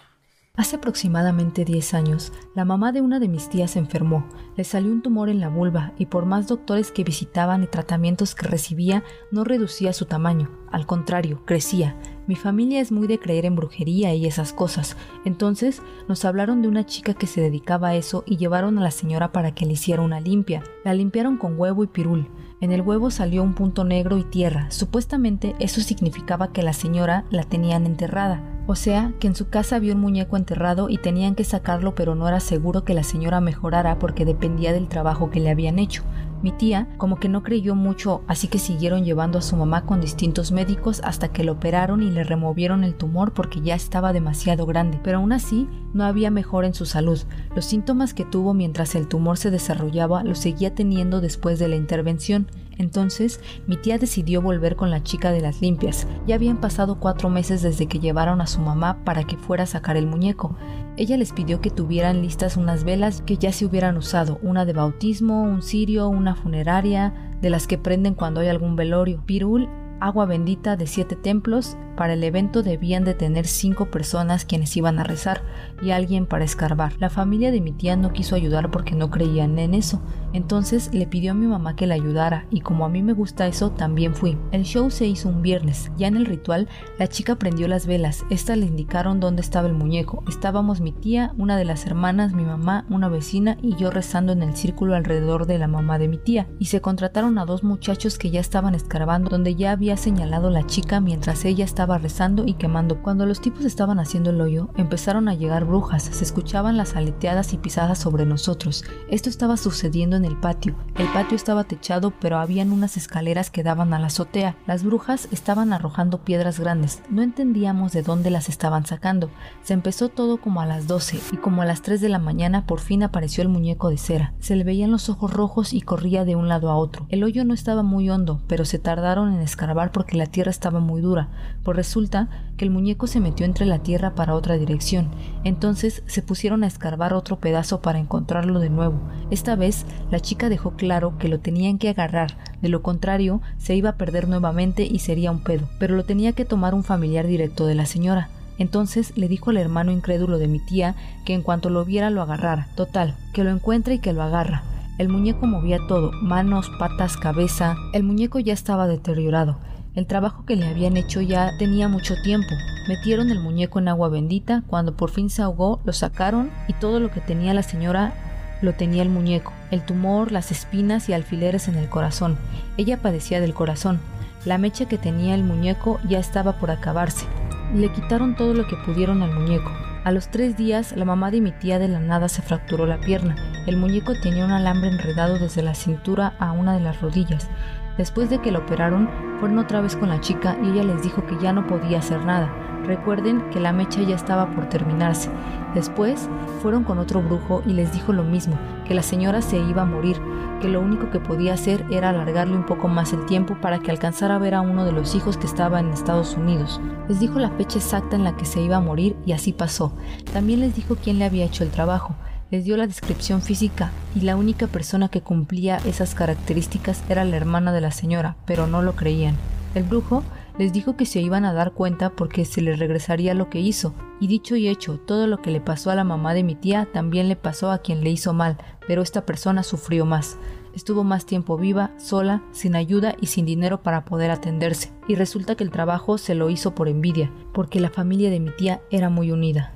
Hace aproximadamente 10 años, la mamá de una de mis tías enfermó, le salió un tumor en la vulva y por más doctores que visitaban y tratamientos que recibía, no reducía su tamaño, al contrario, crecía. Mi familia es muy de creer en brujería y esas cosas, entonces nos hablaron de una chica que se dedicaba a eso y llevaron a la señora para que le hiciera una limpia. La limpiaron con huevo y pirul. En el huevo salió un punto negro y tierra. Supuestamente eso significaba que la señora la tenían enterrada. O sea, que en su casa había un muñeco enterrado y tenían que sacarlo, pero no era seguro que la señora mejorara porque dependía del trabajo que le habían hecho. Mi tía como que no creyó mucho, así que siguieron llevando a su mamá con distintos médicos hasta que lo operaron y le removieron el tumor porque ya estaba demasiado grande. Pero aún así, no había mejor en su salud. Los síntomas que tuvo mientras el tumor se desarrollaba los seguía teniendo después de la intervención. Entonces, mi tía decidió volver con la chica de las limpias. Ya habían pasado cuatro meses desde que llevaron a su mamá para que fuera a sacar el muñeco. Ella les pidió que tuvieran listas unas velas que ya se hubieran usado, una de bautismo, un cirio, una funeraria, de las que prenden cuando hay algún velorio, pirul, agua bendita de siete templos para el evento debían de tener cinco personas quienes iban a rezar y alguien para escarbar. La familia de mi tía no quiso ayudar porque no creían en eso. Entonces le pidió a mi mamá que la ayudara y como a mí me gusta eso, también fui. El show se hizo un viernes. Ya en el ritual, la chica prendió las velas. Estas le indicaron dónde estaba el muñeco. Estábamos mi tía, una de las hermanas, mi mamá, una vecina y yo rezando en el círculo alrededor de la mamá de mi tía. Y se contrataron a dos muchachos que ya estaban escarbando donde ya había señalado la chica mientras ella estaba rezando y quemando. Cuando los tipos estaban haciendo el hoyo, empezaron a llegar brujas, se escuchaban las aleteadas y pisadas sobre nosotros. Esto estaba sucediendo en el patio. El patio estaba techado, pero habían unas escaleras que daban a la azotea. Las brujas estaban arrojando piedras grandes. No entendíamos de dónde las estaban sacando. Se empezó todo como a las 12 y como a las 3 de la mañana por fin apareció el muñeco de cera. Se le veían los ojos rojos y corría de un lado a otro. El hoyo no estaba muy hondo, pero se tardaron en escarbar porque la tierra estaba muy dura, pues resulta que el muñeco se metió entre la tierra para otra dirección. Entonces se pusieron a escarbar otro pedazo para encontrarlo de nuevo. Esta vez la chica dejó claro que lo tenían que agarrar, de lo contrario se iba a perder nuevamente y sería un pedo, pero lo tenía que tomar un familiar directo de la señora. Entonces le dijo al hermano incrédulo de mi tía que en cuanto lo viera lo agarrara. Total, que lo encuentre y que lo agarra. El muñeco movía todo, manos, patas, cabeza. El muñeco ya estaba deteriorado. El trabajo que le habían hecho ya tenía mucho tiempo. Metieron el muñeco en agua bendita, cuando por fin se ahogó, lo sacaron y todo lo que tenía la señora lo tenía el muñeco, el tumor, las espinas y alfileres en el corazón. Ella padecía del corazón. La mecha que tenía el muñeco ya estaba por acabarse. Le quitaron todo lo que pudieron al muñeco. A los tres días, la mamá de mi tía de la nada se fracturó la pierna. El muñeco tenía un alambre enredado desde la cintura a una de las rodillas. Después de que la operaron, fueron otra vez con la chica y ella les dijo que ya no podía hacer nada. Recuerden que la mecha ya estaba por terminarse. Después fueron con otro brujo y les dijo lo mismo, que la señora se iba a morir, que lo único que podía hacer era alargarle un poco más el tiempo para que alcanzara a ver a uno de los hijos que estaba en Estados Unidos. Les dijo la fecha exacta en la que se iba a morir y así pasó. También les dijo quién le había hecho el trabajo. Les dio la descripción física y la única persona que cumplía esas características era la hermana de la señora, pero no lo creían. El brujo les dijo que se iban a dar cuenta porque se les regresaría lo que hizo, y dicho y hecho, todo lo que le pasó a la mamá de mi tía también le pasó a quien le hizo mal, pero esta persona sufrió más. Estuvo más tiempo viva, sola, sin ayuda y sin dinero para poder atenderse, y resulta que el trabajo se lo hizo por envidia, porque la familia de mi tía era muy unida.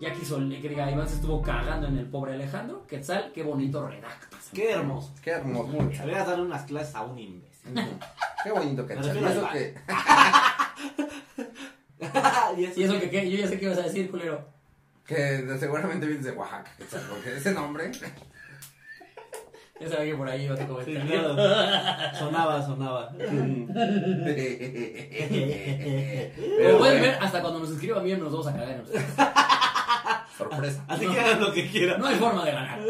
Ya quiso que diga, Iván se estuvo cagando en el pobre Alejandro. Quetzal, qué bonito redactas. Qué hermoso. Qué hermoso, mucho. Deberías darle unas clases a un imbécil. Qué bonito, cachai. Y eso que. y eso, Y eso que, yo ya sé qué ibas a decir, culero. Que seguramente vienes de Oaxaca, cachai, porque ese nombre. Ya sabía que por ahí iba a Sí, claro. Sonaba, sonaba. Pero pueden ver, hasta cuando nos escriban bien nos vamos a cagar en ustedes. Sorpresa. Así que hagan lo que quieran. No hay forma de ganar.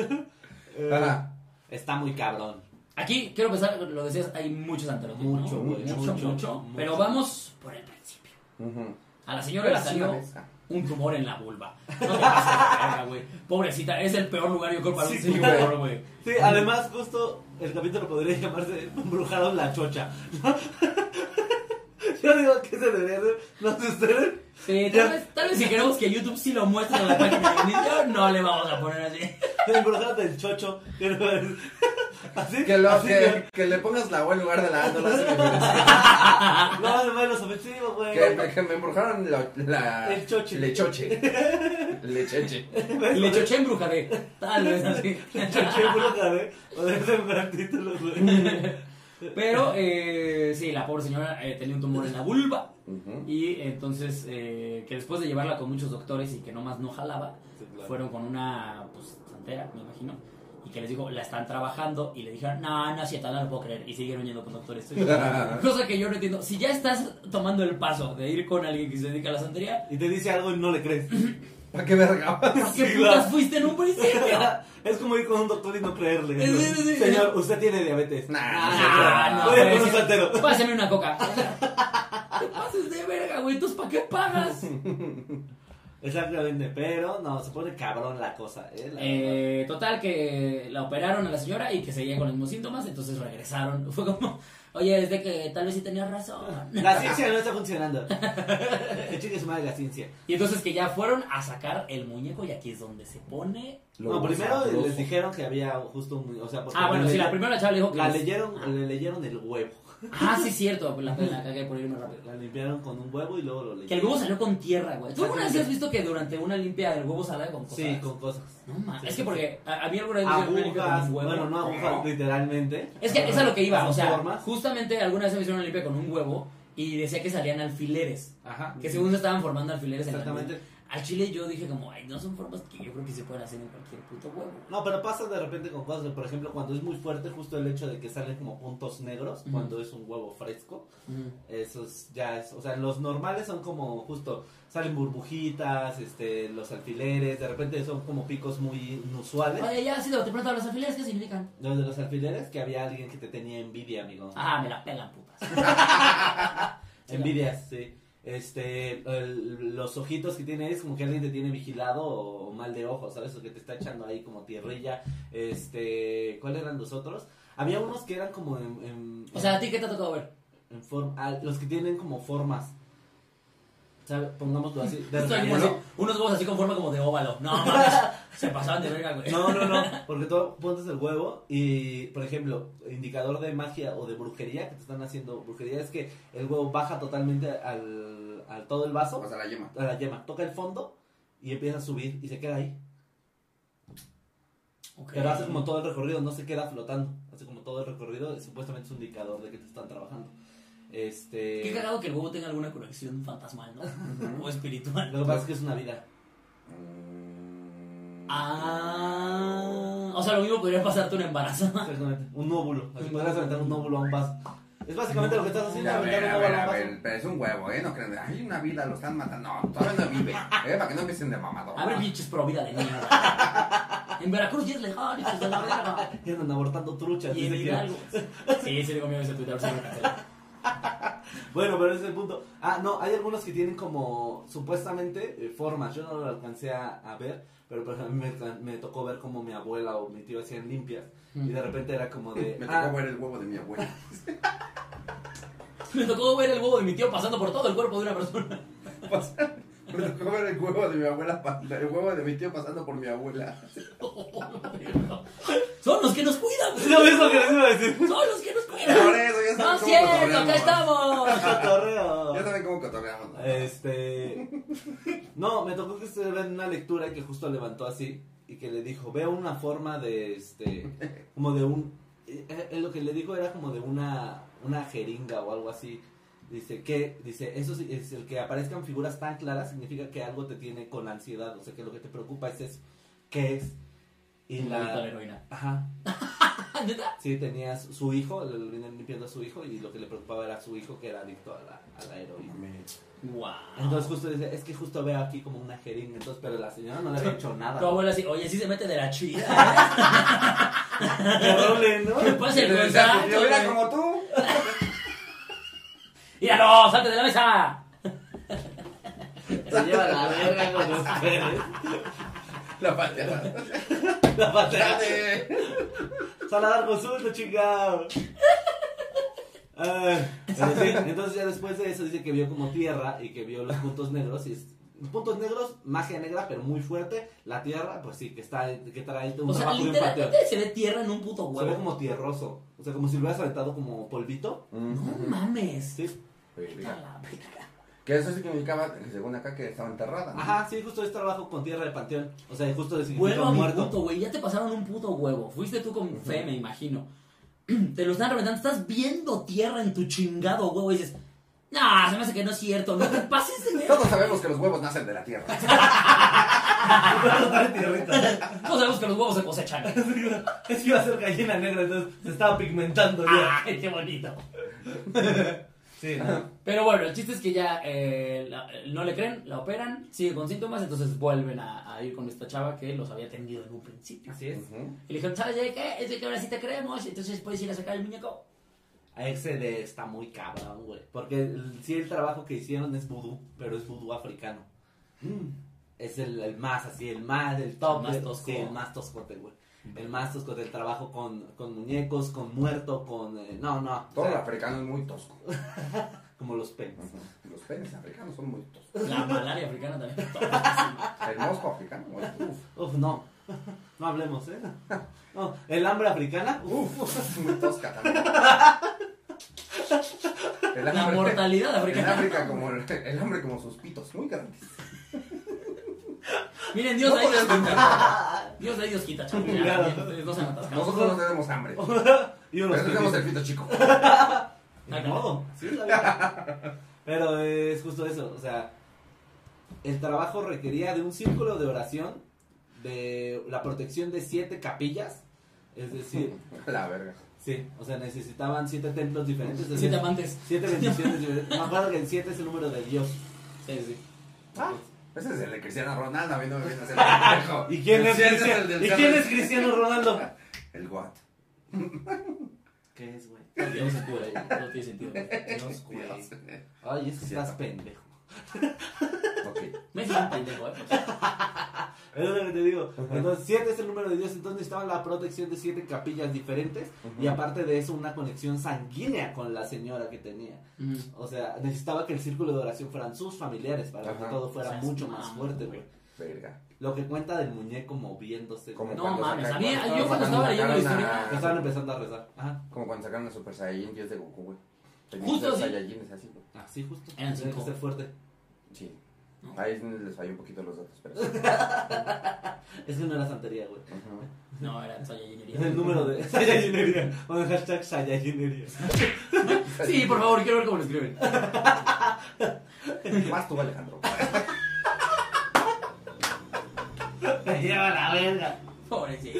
Ajá. Está muy cabrón. Aquí, quiero pensar, lo decías, hay muchos anterotismos. Mucho, ¿no? mucho, mucho, mucho, mucho. mucho. Pero vamos por el principio. A la señora le salió un tumor en la vulva. No te pases de verga, güey. Pobrecita, es el peor lugar yo creo para un güey. Sí, además, justo el capítulo podría llamarse Embrujaron la chocha. Yo digo que se debería hacer. No sé ustedes. Sí, tal vez, tal vez si queremos que YouTube sí lo muestre en la página de inicio, no le vamos a poner así. Embrujaron del chocho. que no es- Así Que, lo, así que, que le pongas la O en lugar de la A, no lo hace diferencia. No, no, los ofensivos, güey. Que, me- que me embrujaron la, la. El choche. Lechoche. Lecheche. Le choché en brujade. Tal vez así. Choche bruja, ¿eh? Podría ser un gran título, güey. Pero, eh, sí, la pobre señora eh, tenía un tumor en la vulva. Ujú. Y entonces, eh, que después de llevarla con muchos doctores y que nomás no jalaba, Sí, claro. fueron con una, pues, santera, me imagino. Y que les dijo, la están trabajando. Y le dijeron, no, no es cierto, no lo puedo creer. Y siguieron yendo con doctores. Cosa que yo no entiendo. Si ya estás tomando el paso de ir con alguien que se dedica a la santería, Y te dice algo y no le crees. ¿Para qué verga? ¿para qué putas fuiste en un principio? es como ir con un doctor y no creerle. Sí, sí, sí. Señor, usted tiene diabetes. Nah, Ah, no, Voy a un. Pásame una coca. Te pases de verga, güey. Entonces, ¿para qué pagas? Exactamente, pero no, se pone cabrón la cosa, ¿eh? La Eh, total, que la operaron a la señora y que seguía con los mismos síntomas, entonces regresaron. Fue como, oye, es de que tal vez sí tenías razón. La ciencia no está funcionando. Chingue su madre la ciencia. Y entonces que ya fueron a sacar el muñeco y aquí es donde se pone... No, primero les dijeron que había justo un. O sea, porque Ah, bueno, sí, la primera chava le dijo que... la les- leyeron, le leyeron el huevo. Ah, sí, cierto, la, la cagué por irme rápido. La limpiaron con un huevo y luego lo leyeron. Que el huevo salió con tierra, güey. ¿Tú alguna vez has visto que durante una limpia el huevo sale con cosas? Sí, con cosas. No mames. Sí, es que porque a, a mí alguna vez me limpia con un huevo. bueno, no agujas literalmente. Es que es a lo que iba, o sea, formas. justamente alguna vez me hicieron una limpia con un huevo y decía que salían alfileres. Ajá. Que según se estaban formando alfileres en Exactamente. limpia. Al chile yo dije como, ay, no son formas que yo creo que se pueden hacer en cualquier puto huevo. No, pero pasa de repente con cosas, por ejemplo, cuando es muy fuerte justo el hecho de que salen como puntos negros, Ujú. cuando es un huevo fresco, Ujú. eso es, ya es, o sea, los normales son como justo, salen burbujitas, este, los alfileres, de repente son como picos muy inusuales. Oye, ya, sí, te pregunto, ¿los alfileres qué significan? Los de los alfileres, que había alguien que te tenía envidia, amigo. Ah, me la pelan, putas. Envidias, sí. Este, el- los ojitos que tiene es como que alguien te tiene vigilado o, mal de ojos, ¿sabes? O que te está echando ahí como tierrilla. Este, ¿cuáles eran los otros? Había unos que eran como en, en, O sea, ¿a ti qué te ha tocado ver? en forma, los que tienen como formas. ¿Sabes? Pongámoslo así. de Estoy repente- viendo así, unos huevos así con forma como de óvalo. No, mames, se pasaban de verga, güey. No, no, no, porque tú pones el huevo y, por ejemplo, indicador de magia o de brujería, que te están haciendo brujería, es que el huevo baja totalmente al, al todo el vaso, Pasa la yema. a la yema, toca el fondo y empieza a subir y se queda ahí. Pero hace como todo el recorrido, no se queda flotando, hace como todo el recorrido, y supuestamente es un indicador de que te están trabajando. Este... Qué cagado que el huevo tenga alguna conexión fantasmal, ¿no? o espiritual. Lo que pasa es que es una vida. Ah, o sea, lo mismo podría pasarte embarazada. Exactamente, un nóbulo. Así podrías aventar un nóbulo a un vaso. Es básicamente lo que estás haciendo, A ver, un a ver, a a un ver, pero es un huevo, ¿eh? No crean, hay una vida, lo están matando. No, todavía no vive, ¿eh? Para que no empiecen de mamador. Abre pinches pro vida de mierda. En Veracruz ya es legal, hijos de la verga. Y andan abortando truchas. Y en Hidalgo. Sí, sí, le comió ese Twitter, se lo cancelé. Bueno, pero ese es el punto. Ah, no, hay algunos que tienen como supuestamente eh, formas. Yo no lo alcancé a, a ver, pero por ejemplo, a mí me, me tocó ver cómo mi abuela o mi tío hacían limpias. Y de repente era como de. Me ah, tocó ver el huevo de mi abuela. Me tocó ver el huevo de mi tío pasando por todo el cuerpo de una persona. Me tocó ver el huevo de mi abuela, el huevo de mi tío pasando por mi abuela. Son los que nos cuidan, güey. Lo mismo que les iba a decir. Son los que nos Por cuidan. eso, ya No saben es cómo cierto, acá estamos. Cotorreo. Ya saben cómo cotorreamos. ¿no? Este. No, me tocó que se en una lectura que justo levantó así y que le dijo: Veo una forma de este. Como de un. eh, eh, lo que le dijo era como de una. Una jeringa o algo así. Dice que, dice, eso sí, es el que aparezcan figuras tan claras significa que algo te tiene con ansiedad, o sea que lo que te preocupa es eso, ¿qué es? Y La la, heroína. ajá, ¿Neta? sí, tenía su, hijo, le vienen limpiando a su hijo y lo que le preocupaba era su hijo que era adicto a la, a la heroína. Wow. Entonces justo dice, es que justo veo aquí como una jeringa, entonces, pero la señora no le había hecho nada. Tu abuela así, oye, sí se mete de la chida. Terrible, ¿no? ¿Qué pasa el yo era como tú. ¡Míralo! ¡Salte de la mesa! Se lleva la verga con ustedes. La pateada. La. Espérate. Sal a dar consulta, chingado. Ah, pero sí, entonces ya después de eso dice que vio como tierra y que vio los puntos negros y es, puntos negros, magia negra pero muy fuerte, la tierra pues sí, que está que trae un O sea, literalmente se ve tierra en un puto Se ve huevo. como tierroso, o sea, como si lo hubieras aventado como polvito. No mames. Sí. Verga. Que eso significaba, según acá, que estaba enterrada. ¿no? Ajá, sí, justo es trabajo con tierra de panteón. O sea, justo de Huevo a mi muerto. puto, güey. Ya te pasaron un puto huevo. Fuiste tú con fe, me imagino. Te lo están reventando. Estás viendo tierra en tu chingado huevo y dices, no, se me hace que no es cierto. No te pases de ver. Todos sabemos que los huevos nacen de la tierra. Todos sabemos que los huevos se cosechan. Es que iba a ser gallina negra, entonces se estaba pigmentando ya. Ay, qué bonito. Sí, ¿no? Pero bueno, el chiste es que ya eh, la- no le creen, la operan, sigue con síntomas, entonces vuelven a, a ir con esta chava que los había atendido en un principio. Así es. Ujú. Y le dijeron, ¿sabes de qué? Es de que ahora sí te creemos, entonces puedes ir a sacar el muñeco. A ese de está muy cabrón, güey. Porque el- sí el trabajo que hicieron es vudú, pero es vudú africano. es el, el más así, el más, el top. El más tosco. Sí, el más toscote, güey. El más toscote, el trabajo con, con muñecos, con muerto, con... eh, no, no. o Todo sea, el africano es muy tosco. como los penes. Los penes africanos son muy toscos. La malaria africana también. El mosco africano, uf, Uf, no. No hablemos, ¿eh? No, el hambre africana, uf. uf, es muy tosca también. El La mortalidad africana. África, como el, el hambre como sus pitos, muy grandes. Miren, Dios ahí Dios podemos quita. Dios ahí Dios quita, chavos. Ya, Claro. bien, No se han atascado. Nosotros no tenemos hambre. Y unos Pero tenemos el pito chico. Ni modo, sí, la verdad. Pero es justo eso, o sea, el trabajo requería de un círculo de oración, de la protección de siete capillas, es decir, La verga. sí, o sea, necesitaban siete templos diferentes, Siete amantes. siete bendiciones diferentes. Me acuerdo que el siete es el número de Dios. Sí, sí. Ah, ese es el de Cristiano Ronaldo, a mí no me viene a hacer el pendejo. ¿Y quién es, Cristiano, el del ¿y quién es Cristiano Ronaldo? El Guat. ¿Qué es, güey? No tiene sentido, güey. No tiene sentido. Ay, es que estás pendejo. Ok. Me hice un pendejo, eh. pues. Es lo que te digo. Entonces, siete es el número de Dios, entonces necesitaban la protección de siete capillas diferentes y Ujú. aparte de eso una conexión sanguínea con la señora que tenía. Ujú. O sea, necesitaba que el círculo de oración fueran sus familiares para que Ajá. todo fuera O sea, mucho más fuerte, güey. Verga. Lo que cuenta del muñeco moviéndose. Como. No cuando mames, a mí- cuando yo cuando estaba leyendo la a- historia- Estaban empezando a rezar. Ajá. Como cuando sacaron a Super Saiyan 10 de Goku, güey. Justo los así. Así, güey. Así justo. Eran Tiene que ser fuerte. Sí. No. Ahí les falló un poquito los datos, pero. Es que no era santería, güey. Ujú. No, era Saiyajinnería. Es el número de Saiyajinnería. O el hashtag Saiyajinnería. Sí, por favor, quiero ver cómo lo escriben. Más tú, Alejandro. Me lleva la verga. Pobrecito.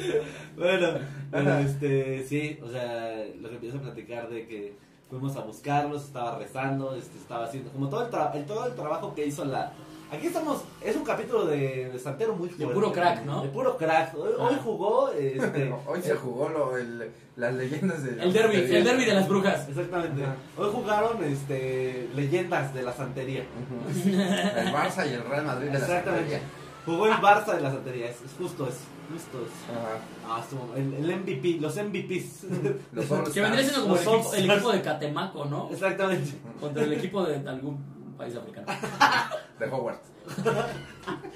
Bueno, pero este, sí, o sea, lo que empiezo a platicar de que fuimos a buscarlos, estaba rezando, este, estaba haciendo, como todo el, tra- el- todo el trabajo que hizo la... Aquí estamos, es un capítulo de Santero muy fuerte. puro crack, ¿no? De puro crack. Hoy, hoy Ah. jugó, este... Hoy se jugó lo, el, las leyendas de. El derby, el derby de las brujas. Exactamente. Ajá. Hoy jugaron, este, leyendas de la santería. El Barça y el Real Madrid de la Exactamente. Santería. Jugó el Barça de la santería, es, es justo, es Ajá. Ah, el, el MVP, los MVPs. Los All Que vendría siendo como el equipo, el equipo de Catemaco, ¿no? Exactamente. Contra el equipo de algún país africano. de Hogwarts.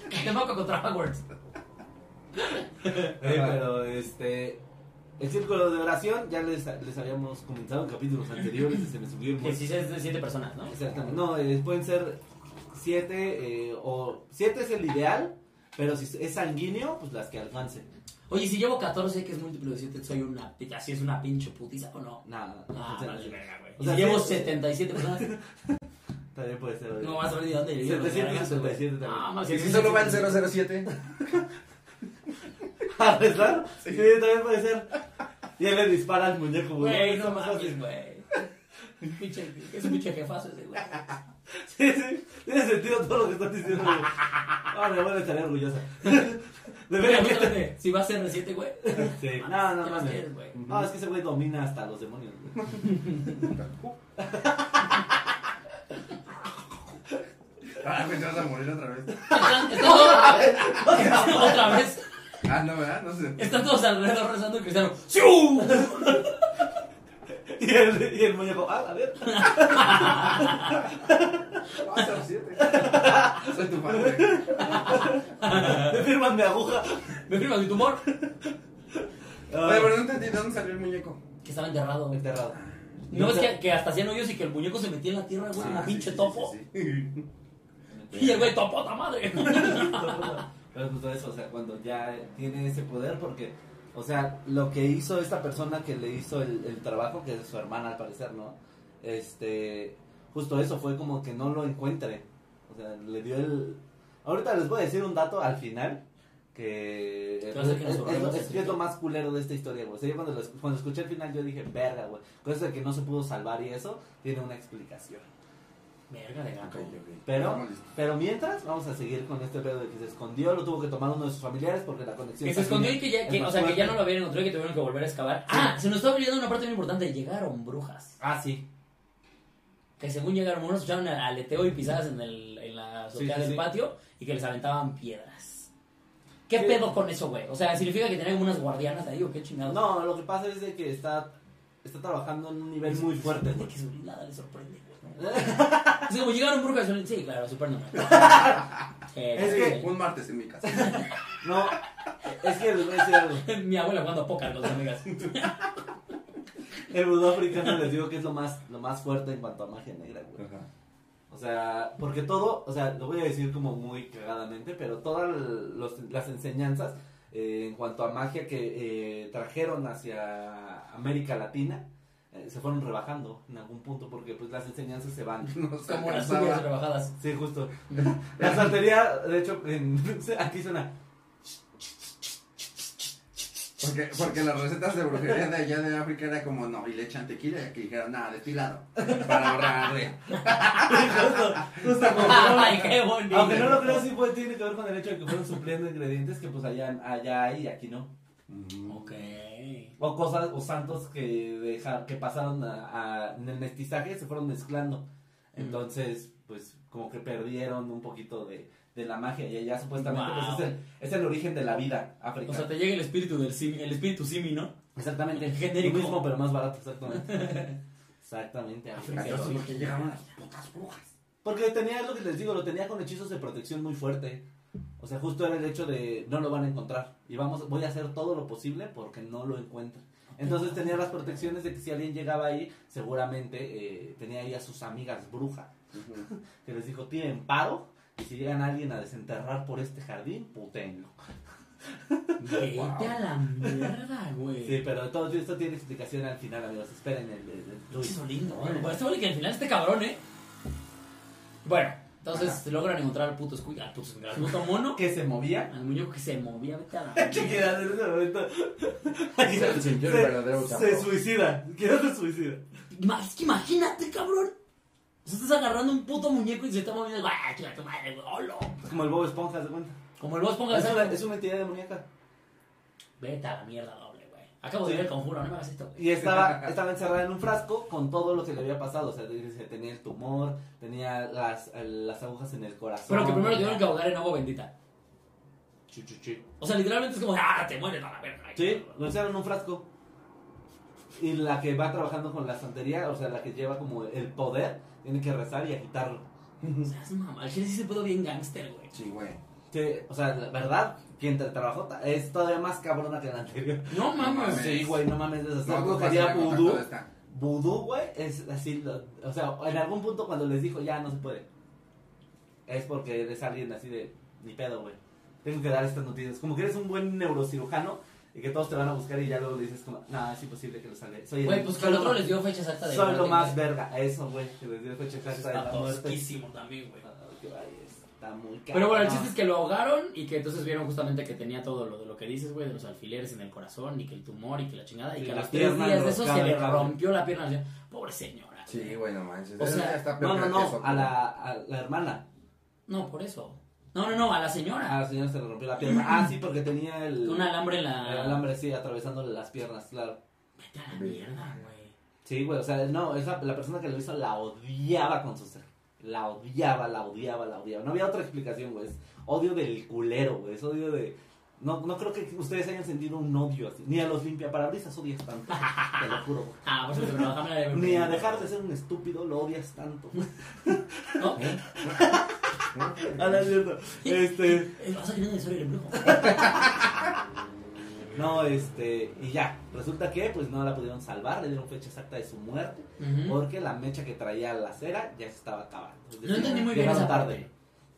Catemaco contra Hogwarts. Eh, pero este. El círculo de oración ya les, les habíamos comentado en capítulos anteriores y se me subió el Que sí es de siete personas, ¿no? Exactamente. No, eh, pueden ser siete eh, o. Siete es el ideal, pero si es sanguíneo, pues las que alcancen. Oye, si llevo 14, que es múltiplo de 7, soy una. Así es una pinche putiza o no. Nada, Ah, o sea, vale, verga, güey. o Y sea, si llevo sí- 77 personas, También puede ser. oye. no vas a ver ni dónde llegué. 777 también. Ah, más Si solo va el 007. ¿A rezar? Sí. también puede ser. Y él le dispara al muñeco, güey. Güey, no más mames, fácil. güey. Es un pinche jefazo ese, güey. Sí, sí. Tiene sentido todo lo que estás diciendo, güey. Ah, mi abuela estaría orgullosa. De Mira, ver que justamente, si va a ser R7, güey. Sí. No, no, ¿qué no. más quieres, güey? No, es que ese güey domina hasta los demonios, güey. Ah, te vas a morir otra vez. Están, están todos, otra vez. Ah, no, ¿verdad? No sé. Están todos alrededor rezando y Cristiano. ¡Siu! Y el, y el muñeco, ah, a ver. Ah, 07. Soy tu güey. Me firman mi aguja. Me firmas mi tumor. Oye, pero no entendí de dónde salió el muñeco. Que estaba enterrado. Enterrado. No es que, que hasta hacían hoyos y que el muñeco se metía en la tierra, güey, Ah, una sí, pinche sí, topo. sí, sí. Y el güey, topota madre. Pero justo eso, o sea, cuando ya tiene ese poder, porque, o sea, lo que hizo esta persona que le hizo el, el trabajo, que es su hermana al parecer, ¿no? Este, justo eso fue como que no lo encuentre. O sea, le dio el... Ahorita les voy a decir un dato al final, que ¿Qué es, que lo más culero de esta historia, güey. O sea, yo cuando, lo cuando escuché el final yo dije, verga, güey. Cosa que no se pudo salvar y eso, tiene una explicación. Verga de gato. Ok, ok. Pero, pero mientras, vamos a seguir con este pedo de que se escondió, lo tuvo que tomar uno de sus familiares porque la conexión. Que se escondió y que ya, que, o sea, que ya no lo habían encontrado y que tuvieron que volver a excavar. Ah, se nos está olvidando una parte muy importante. Llegaron brujas. Ah, sí. Que según llegaron, unos escucharon aleteo y pisadas en, el, en, la azotea Sí, sí, del sí. patio y que les aventaban piedras. ¿Qué Sí. pedo con eso, güey? O sea, ¿significa que tenían unas guardianas ahí o qué chingados? No, lo que pasa es de que está, está trabajando en un nivel muy fuerte, que su nada le sorprende, Es como llegaron y son- Sí, claro, super normal. Eh, Es sí, que- Un martes en mi casa. No, es que les voy a decir algo. Mi abuela jugando póker con sus amigas. El vudú africano les digo que es lo más, lo más fuerte en cuanto a magia negra, güey. Ajá. O sea, porque todo, o sea, lo voy a decir como muy cagadamente, pero todas los- las enseñanzas eh, en cuanto a magia que eh, trajeron hacia América Latina eh, se fueron rebajando en algún punto porque pues las enseñanzas se van. Como las tuyas rebajadas. Sí, justo. La santería, de hecho, en- aquí suena. Porque, porque las recetas de brujería de allá de África era como, no, y le echan tequila y aquí dijeron, nada, destilado. Para ahorrarle. justo, justo como- Ay, qué bonito. Aunque no lo creo, sí puede, tiene que ver con el hecho de que fueron supliendo ingredientes que pues allá, allá hay y aquí no. Ok. O cosas, o santos que dejar, que pasaron a, a- en el mestizaje se fueron mezclando. Entonces, pues, como que perdieron un poquito de, de la magia. Y allá supuestamente Wow. pues, es, el, es el origen de la vida O africana. sea, te llega el espíritu del simi, el espíritu simi, ¿no? exactamente. Genérico. Mismo, pero más barato, exactamente. exactamente. Entonces, porque llegaban las putas brujas. Porque tenía, lo que les digo, lo tenía con hechizos de protección muy fuerte. O sea, justo era el hecho de no lo van a encontrar. Y vamos, voy a hacer todo lo posible porque no lo encuentran. Entonces tenía las protecciones de que si alguien llegaba ahí, seguramente eh, tenía ahí a sus amigas brujas. Que les dijo, tiren paro. Y si llegan alguien a desenterrar por este jardín, putenlo. Vete a la mierda, güey. Sí, pero todo esto tiene explicación al final, amigos. Esperen el, el, el esto vale que al final este cabrón, ¿eh? Bueno, entonces logran encontrar al puto escuya, al puto, al puto mono, Que se movía. al muñeco que se movía, vete a la Chiquita, en ese momento. Se se, chapó. suicida. ¿Quién se suicida? Es que imagínate, cabrón. O sea, estás agarrando un puto muñeco y se está moviendo. ¡Ah, chica tu madre! ¡Hola! Es como el Bob Esponja, ¿se cuenta? Como el vos pongas Es una, es una entidad demoníaca. Vete a la mierda güey. Acabo de ver conjuro, no me hagas esto. Y estaba, estaba encerrada en un frasco con todo lo que le había pasado. O sea, tenía el tumor, tenía las, las agujas en el corazón. Pero que primero tuvieron que ahogar en agua bendita. Chu, chu, chu. O sea, literalmente es como, ¡ah, te mueres a la verga! Sí, lo echaron en un frasco. Y la que va trabajando con la santería, o sea, la que lleva como el poder, tiene que rezar y agitarlo. O sea, es mamá. El chile sí se pudo bien gangster, güey. Sí, güey. Sí, o sea, la verdad, quien te trabajó ta- es todavía más cabrona que la anterior. No mames. Sí, güey, no mames, No, pues, brujería el vudú. Vudú, güey, es así, lo- o sea, en algún punto cuando les dijo ya no se puede, es porque eres alguien así de, ni pedo, güey. Tengo que dar estas noticias. Como que eres un buen neurocirujano y que todos te van a buscar y ya luego le dices como, no, es imposible que lo salga. Soy Güey, el- pues que el lo otro más- les dio fecha exacta de Soy lo más verga, eso, güey, que les dio fecha exacta de Está la muerte. también, güey. Está muy caro. Pero bueno, el chiste es que lo ahogaron y que entonces vieron justamente que tenía todo lo de lo que dices, güey, de los alfileres en el corazón y que el tumor y que la chingada. Y Sí, que a la los tres días de eso se le rompió la pierna. Pobre señora. Sí, güey, no manches. O sea, está No, no, no, eso, a la, a la hermana. No, por eso. No, no, no, a la señora. A la señora se le rompió la pierna. Ah, sí, porque tenía el... Un alambre en El la. alambre, sí, atravesándole las piernas, claro. Vete a la mierda, güey. Sí, güey, o sea, no, esa, la persona que lo hizo la odiaba con su ser. La odiaba, la odiaba, la odiaba. No había otra explicación, güey. Es odio del culero, güey. Es odio de. No, no creo que ustedes hayan sentido un odio así. Ni a los limpiaparabrisas odias tanto. Te lo juro, güey. Ah, por eso, pero la de Ni a dejar de ser un estúpido lo odias tanto. ¿No? Ah, no es cierto. Este. Eh, Vas a soy el embrujo. No, este. Y ya. Resulta que, pues no la pudieron salvar. Le dieron fecha exacta de su muerte. Porque la mecha que traía la cera ya se estaba acabando. Es No entendí muy bien parte.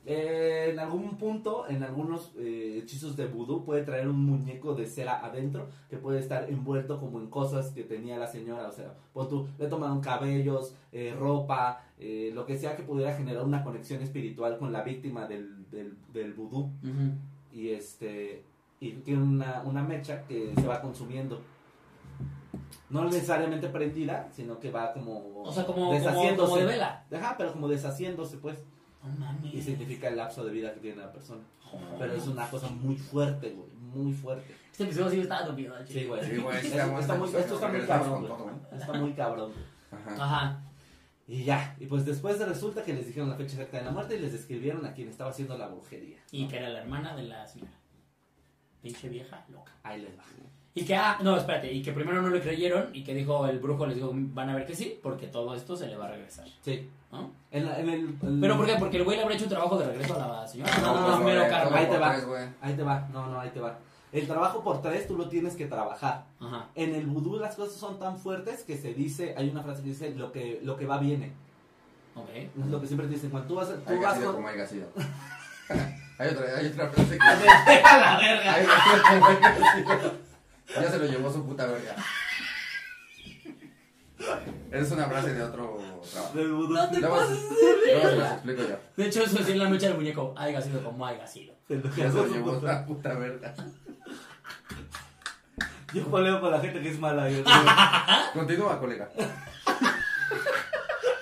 Eh, en algún punto, en algunos eh, hechizos de vudú, puede traer un muñeco de cera adentro que puede estar envuelto como en cosas que tenía la señora. O sea, pon tú, le tomaron cabellos, eh, ropa, lo que sea que pudiera generar una conexión espiritual con la víctima del, del, del vudú. Y este y tiene una, una mecha que se va consumiendo. No necesariamente prendida, sino que va como O sea, como, deshaciéndose. como de vela. Ajá, pero como deshaciéndose, pues. Mames. Y significa el lapso de vida que tiene la persona. Joder. Pero es una cosa muy fuerte, güey. Muy fuerte. Este episodio sí está dando miedo, Sí, güey. Sí, güey, sí, Esto aguanta, está muy, esto está muy cabrón, güey. Está muy cabrón. Ajá. Ajá. Y ya, y pues después resulta que les dijeron la fecha exacta de la muerte y les describieron a quien estaba haciendo la brujería. Y que era la hermana de la señora. Pinche vieja loca. Ahí les va. Y que, ah, no, espérate, y que primero no le creyeron y que dijo el brujo, les dijo, van a ver que sí, porque todo esto se le va a regresar. Sí. ¿no? En, la- en el, el- ¿Pero por qué? Porque el güey le habrá hecho un trabajo de regreso a la señora. No, No, no, es mero güey, karma. Ahí te va. güey. Ahí te va, no, no, ahí te va. El trabajo por tres tú lo tienes que trabajar. Ajá. En el vudú las cosas son tan fuertes que se dice, hay una frase que dice, lo que, lo que va viene. Ok. Es lo que siempre te dicen, cuando tú vas, tú Haya vas con... como sido. hay otra, hay otra frase que. ¡A la verga! Sido como haya sido. Ya se lo llevó su puta verga. Es una frase de otro trabajo. No te Luego, pases luego se las explico yo. De hecho, eso es en la noche del muñeco. Haiga sido como haiga sido. Ya se lo llevó la puta verga. Yo poleo con la gente que es mala. Yo, Continúa, colega.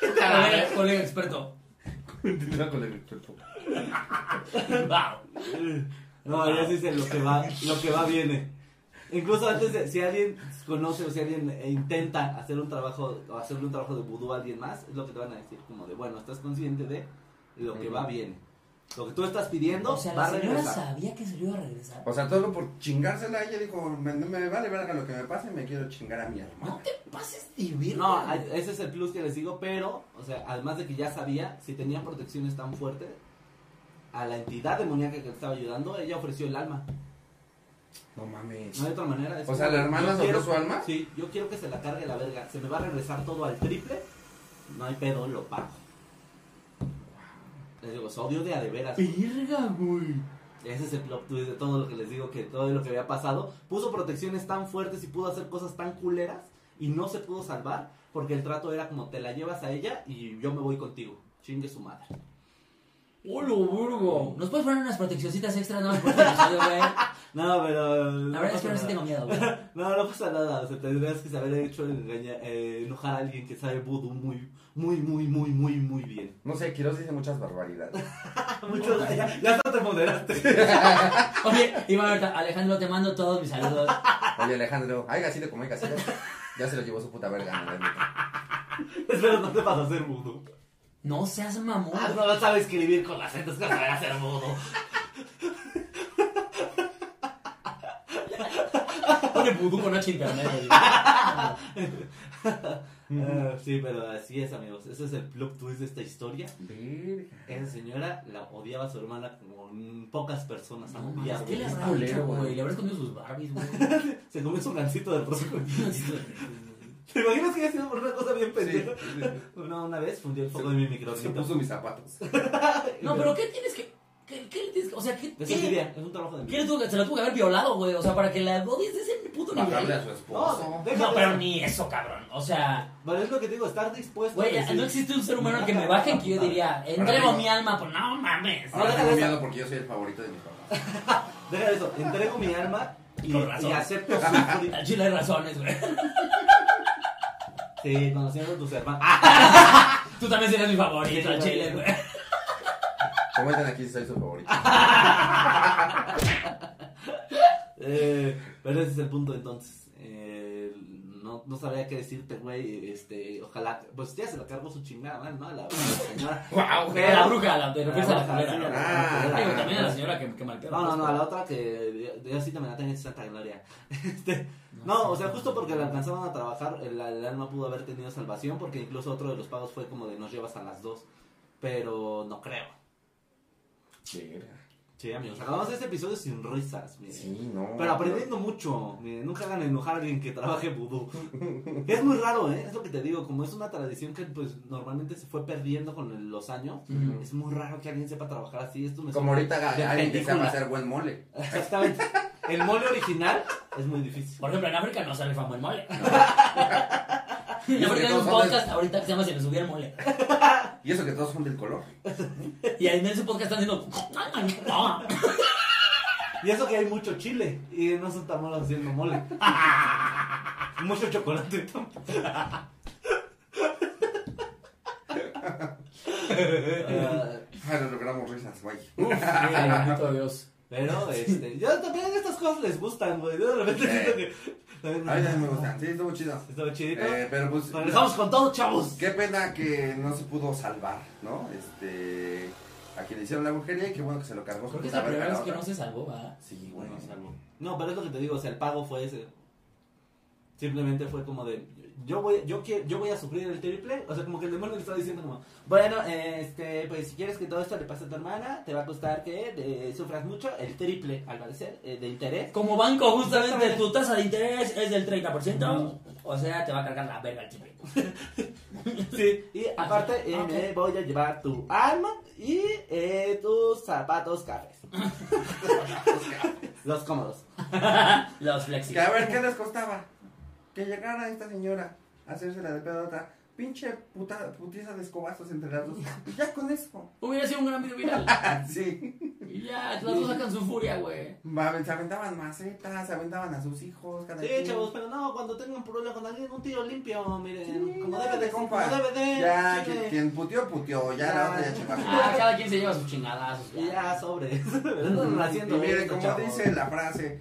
Colega, colega experto. Continúa, colega. experto. No, ya se dice lo que va, lo que va viene. Incluso antes de, si alguien conoce o si alguien eh, intenta hacer un trabajo o hacerle un trabajo de vudú a alguien más, es lo que te van a decir, como de, bueno, estás consciente de lo que va viene. Lo que tú estás pidiendo O sea, va la a señora regresar. sabía que se lo iba a regresar. O sea, todo por chingársela, ella dijo, me, me vale verga lo que me pase, me quiero chingar a mi No hermano. te pases de virgen. No, ese es el plus que les digo, pero, o sea, además de que ya sabía, si tenían protecciones tan fuertes, a la entidad demoníaca que le estaba ayudando, ella ofreció el alma. No mames. No hay otra manera. es O sea, ¿la hermana quiero- su alma? Sí, yo quiero que se la cargue la verga. Se me va a regresar todo al triple. No hay pedo, lo pago. Les digo, es odio de a de veras. Verga, güey. Ese es el plot twist de todo lo que les digo, que todo lo que había pasado. Puso protecciones tan fuertes y pudo hacer cosas tan culeras y no se pudo salvar porque el trato era como te la llevas a ella y yo me voy contigo. Chingue su madre. ¡Hola, burgo! ¿Nos puedes poner unas proteccioncitas extras no por episodio, güey? No, pero. La verdad es que ahora sí tengo miedo, güey. No, no pasa nada. O sea, tendrías que saber hecho engañar, eh, enojar a alguien que sabe vudú muy, muy, muy, muy, muy, muy bien. No sé, Quiroz dice muchas barbaridades. Mucho, ya, ya hasta te moderaste. Oye, Iván, ahorita, Alejandro, te mando todos mis saludos. Oye, Alejandro, haiga sido como haiga sido. Ya se lo llevó su puta verga. Espero no te vas a hacer vudú. No seas mamón. Ah, no sabe escribir con las gentes que sabe hacer vudú. Pone vudú con H internet, güey. Ah, sí, pero así es, amigos. Ese es el plot twist de esta historia. Verga. Esa señora la odiaba a su hermana como pocas personas No. ¿Qué le habrá hecho, güey. Le habrá escondido sus Barbies, güey. Se comió su gancito de próximo. ¿Te imaginas que haya sido por una cosa bien pendeja? No, una vez fundió el foco de mi Se microcito. puso mis zapatos. No, pero ¿qué tienes que...? ¿Qué, qué le tienes que...? O sea, ¿qué...? Es qué- envidia, es un trabajo de ¿Qué le tuvo que, se la tuvo que haber violado, güey? O sea, para que la odies de ese puto Bajarle nivel. a su esposo. No, pero ni eso, cabrón. O sea, Bueno, es lo que te digo, estar dispuesto güey, a decir- no existe un ser humano que me baje que yo diría, entrego mí- mi alma, pues no mames. Ahora No, tengo miedo porque yo soy el favorito de mis papás. Deja eso, entrego mi alma y, Con razón. y acepto. Al chile hay razones, güey. Sí, conociendo a tus hermanos. Tú también serías mi favorito, Sí, chile, güey. Comenten aquí si soy su favorito. Eh, pero ese es el punto entonces. Eh, no, no sabría qué decirte, güey. Este, ojalá. Pues ya se la cargó su chingada, madre, ¿no? A la, a la señora. Wow, a la bruja, a la, a la a la culera. Digo, también a la señora que, que malpeó. No, no, no, a la otra que Dios sí también la tenga en santa gloria. Este, no, o sea, justo porque la alcanzaron a trabajar, el, el alma pudo haber tenido salvación, porque incluso otro de los pagos fue como de nos llevas a las dos. Pero no creo. Verga. Sí, amigos, acabamos este episodio sin risas, miren. Sí, no. Pero aprendiendo mucho, miren, nunca hagan enojar a alguien que trabaje vudú. Es muy raro, ¿eh? Es lo que te digo, como es una tradición que pues normalmente se fue perdiendo con los años, es muy raro que alguien sepa trabajar así. Esto me Como ahorita alguien que película. sepa hacer buen mole. Exactamente. El mole original es muy difícil. Por ejemplo, en África no se rifa el mole. Y En eso África que hay un podcast ahorita que se llama Se me subió el mole. Y eso que todos son del color. Y en ese podcast están diciendo... Y eso que hay mucho chile y no son tan malos haciendo mole. mucho chocolate. Ah, Ay, nos logramos risas, güey. Uf, bendito Dios. Pero, este, yo también estas cosas les gustan, güey. Yo de repente Sí. siento que. A mí también me gustan. Sí, estuvo chido. Estaba chidito. Eh, pero pues. Nos dejamos con todo, chavos. Qué pena que no se pudo salvar, ¿no? Este. A quien le hicieron la brujería y qué bueno que se lo cargó. Creo que es la primera vez que no se salvó, ¿va? Sí, güey. No, pero es lo que te digo, o sea, el pago fue ese. Simplemente fue como de, yo voy, yo quiero, yo voy a sufrir el triple, o sea, como que el demonio le estaba diciendo como, bueno, este, pues si quieres que todo esto le pase a tu hermana, te va a costar que eh, sufras mucho, el triple, al parecer, eh, de interés. Como banco, justamente tu tasa de interés es del 30%, o sea, te va a cargar la verga el triple. Sí, y aparte eh, me voy a llevar tu alma y eh, tus zapatos cafés. Los cómodos. Los Que flexi. a ver, ¿qué les costaba? Que llegara esta señora a hacerse la de pedo a otra. Pinche puta, putiza de escobazos entre las dos. Y ya con eso. Hubiera sido un gran video viral. sí. Y ya, las dos sacan su furia, güey. Se aventaban macetas, se aventaban a sus hijos. Cada Sí, quien. chavos, pero no, cuando tengan problema con alguien, un tiro limpio, miren, Sí, como ya, debe de, compa. como debe de, Ya, chile. quien, quien puteó, puteó. Ya, Ya. la otra ya chingó. Ah, cada quien se lleva sus chingadazos. Y ya, sobre. Están Y haciendo miren, como chavos. dice la frase,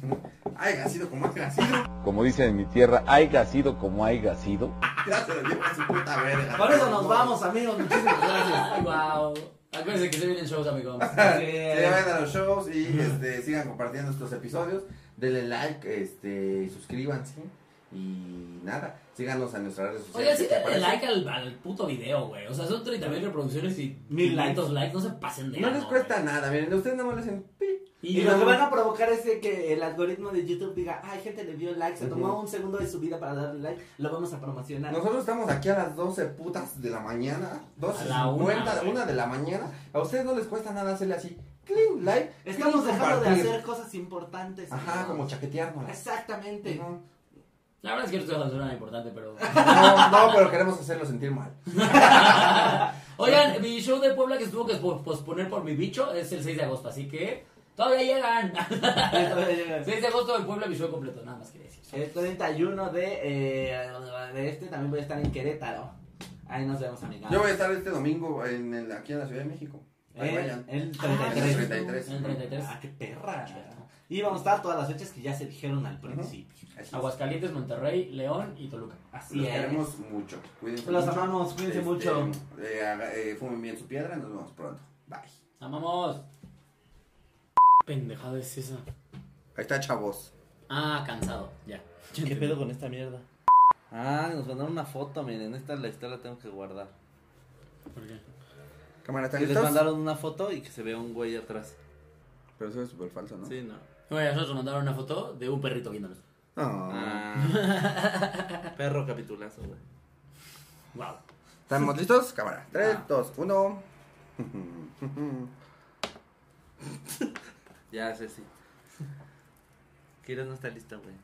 haya sido como haya sido, Como dicen en mi tierra, haya sido como haya sido. ya se lo lleva a su puta verga. Por eso nos vamos, amigos, muchísimas gracias. Ay, wow. Acuérdense que se vienen shows, amigos. Sí, vayan a los shows y este, sigan compartiendo estos episodios. Denle like, este, suscríbanse. Y nada, síganos en nuestras redes sociales. Oigan, sí que denle like al, al puto video, güey. O sea, son 30 mil reproducciones y Mil likes. 500 likes. No se pasen de No les cuesta güey. nada, miren, ustedes nada más le hacen pi. Y lo que van a provocar es de que el algoritmo de YouTube diga, ay, gente le dio like, se tomó un segundo de su vida para darle like, lo vamos a promocionar. Nosotros estamos aquí a las 12 putas de la mañana, A la una, 12.50, güey. una de la mañana. A ustedes no les cuesta nada hacerle así, clean, like. Estamos clean, dejando de hacer cosas importantes. Ajá, como chaquetearnos. Exactamente. La verdad es que no estoy haciendo nada importante, pero. No, no, pero queremos hacerlo sentir mal. Oigan, mi show de Puebla que se tuvo que pos- posponer por mi bicho es el 6 de agosto, así que todavía llegan. 6 de agosto en Puebla, show completo, nada más quería decir. El 31 de, eh, de este también voy a estar en Querétaro. Ahí nos vemos, amigos. Yo voy a estar este domingo en el- aquí en la Ciudad de México. Ahí vayan. El Ah, 33. 33. En el 33. Ah, qué perra. Y vamos a estar todas las fechas que ya se dijeron al principio. Así. Aguascalientes, Monterrey, León y Toluca. Así Los es. queremos mucho. Cuídense Los mucho. amamos, cuídense Este, mucho. eh, eh, fumen bien su piedra. Nos vemos pronto. Bye. Amamos. Pendejada es esa. Ahí está, chavos. Ah, cansado, ya. ¿Qué pedo con esta mierda? Ah, nos mandaron una foto, miren, esta la la tengo que guardar. ¿Por qué? Cámara, ¿están Que les listos? mandaron una foto y que se ve un güey atrás. Pero eso es súper falso, ¿no? Sí, no. Oye, a nosotros nos mandaron una foto de un perrito viéndonos. Ah. Ah. Perro capitulazo, güey. Wow. ¿Estamos listos? Cámara. 3, Ah. 2, 1. Ya, sé, sí. Kiro no está lista, güey.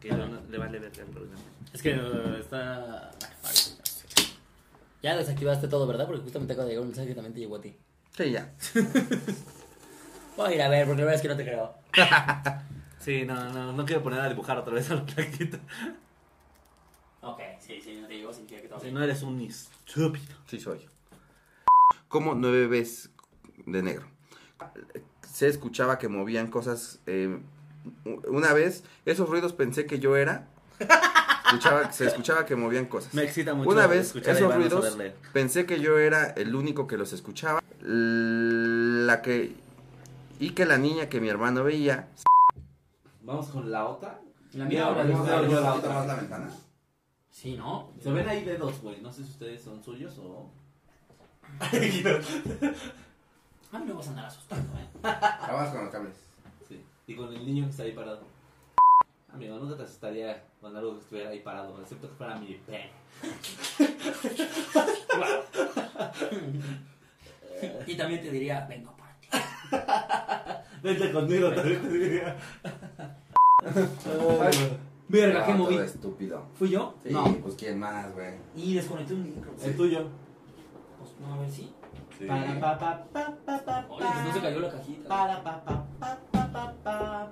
Kiro no- le vale verga el programa. Es que uh, está. Ya desactivaste todo, ¿verdad? Porque justamente acaba de llegar un mensaje que también te llegó a ti. Sí, ya. Voy a ir a ver, porque la verdad es que no te creo. Sí, no, no, no quiero poner a dibujar otra vez a la plaquita. Ok, sí, sí, no te digo, significa que todo Si no eres un estúpido. Sí, soy. Como nueve veces de negro. Se escuchaba que movían cosas. eh, una vez, esos ruidos pensé que yo era. Escuchaba, se escuchaba que movían cosas. Me excita mucho Una vez, esos ruidos, pensé que yo era el único que los escuchaba. La que. Y que la niña que mi hermano veía. Vamos con la otra. La mía ahora Vamos dice- a ver la otra. más la ventana. Sí, ¿no? Se ven ahí dedos, güey. No sé si ustedes son suyos o. A mí me vas a andar asustando, ¿eh? Vamos con los cables. Sí. Y con el niño que está ahí parado. Amigo, nunca te asustaría con algo que estuviera ahí parado, excepto que fuera mi pene. Y también te diría, vengo por ti. Vente conmigo, también te diría. Verga, ¿qué moví? estúpido. ¿Fui yo? Sí, No. pues quién más, güey. Y desconecté un micro. El tuyo. Pues, no, a ver Para pa pa pa pa pa. Oye, pues no se cayó la cajita. Para pa pa pa pa pa pa.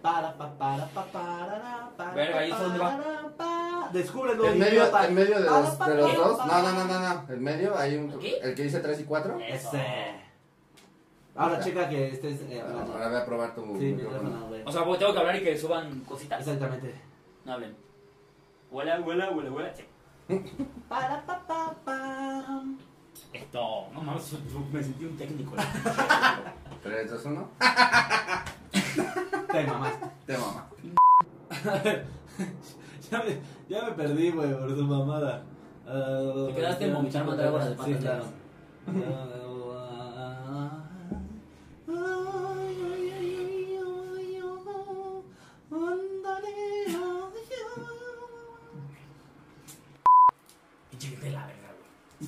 Para pa para pa para para. Verga, ¿y eso dónde va? Descúbrelo. En medio, en medio de los, de los dos. No, no, no, no, no. En medio hay un. El que dice 3 y 4. Ese. Ahora checa que estés eh, Ahora voy a probar tu Sí, micrófono. O sea, pues, tengo que hablar y que suban cositas. Exactamente. No hablen. Huela, huela, huela, huela. Sí. Para pa pa pam. Esto, no mames, me sentí un técnico. 3, 2, 1. Te mamás. Te mamá. ya, me, ya me perdí, güey, por su mamada. Ah, Te quedaste en vomitar mandrágora de Sí, patas claro.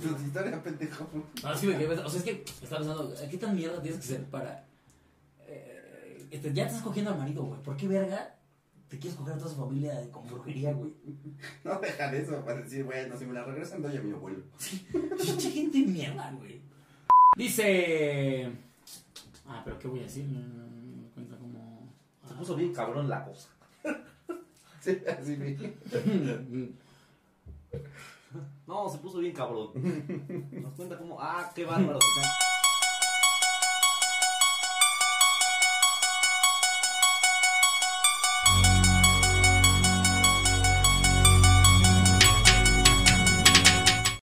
Tu historia, pendejo. No, sí me quedé pensando- O sea, es que estaba pensando, ¿qué tan mierda tienes que ser para. eh, este, ya te estás cogiendo al marido, güey. ¿Por qué verga te quieres coger a toda su familia con brujería, güey? No dejan eso para decir, bueno, si me la regresan, doy a mi abuelo. Pinche gente de mierda, güey. Dice. Ah, pero ¿qué voy a decir? No, no, no, cuenta como. Se puso bien cabrón la cosa. Sí, así vi. No, se puso bien cabrón. Nos cuenta como, ah, qué bárbaro.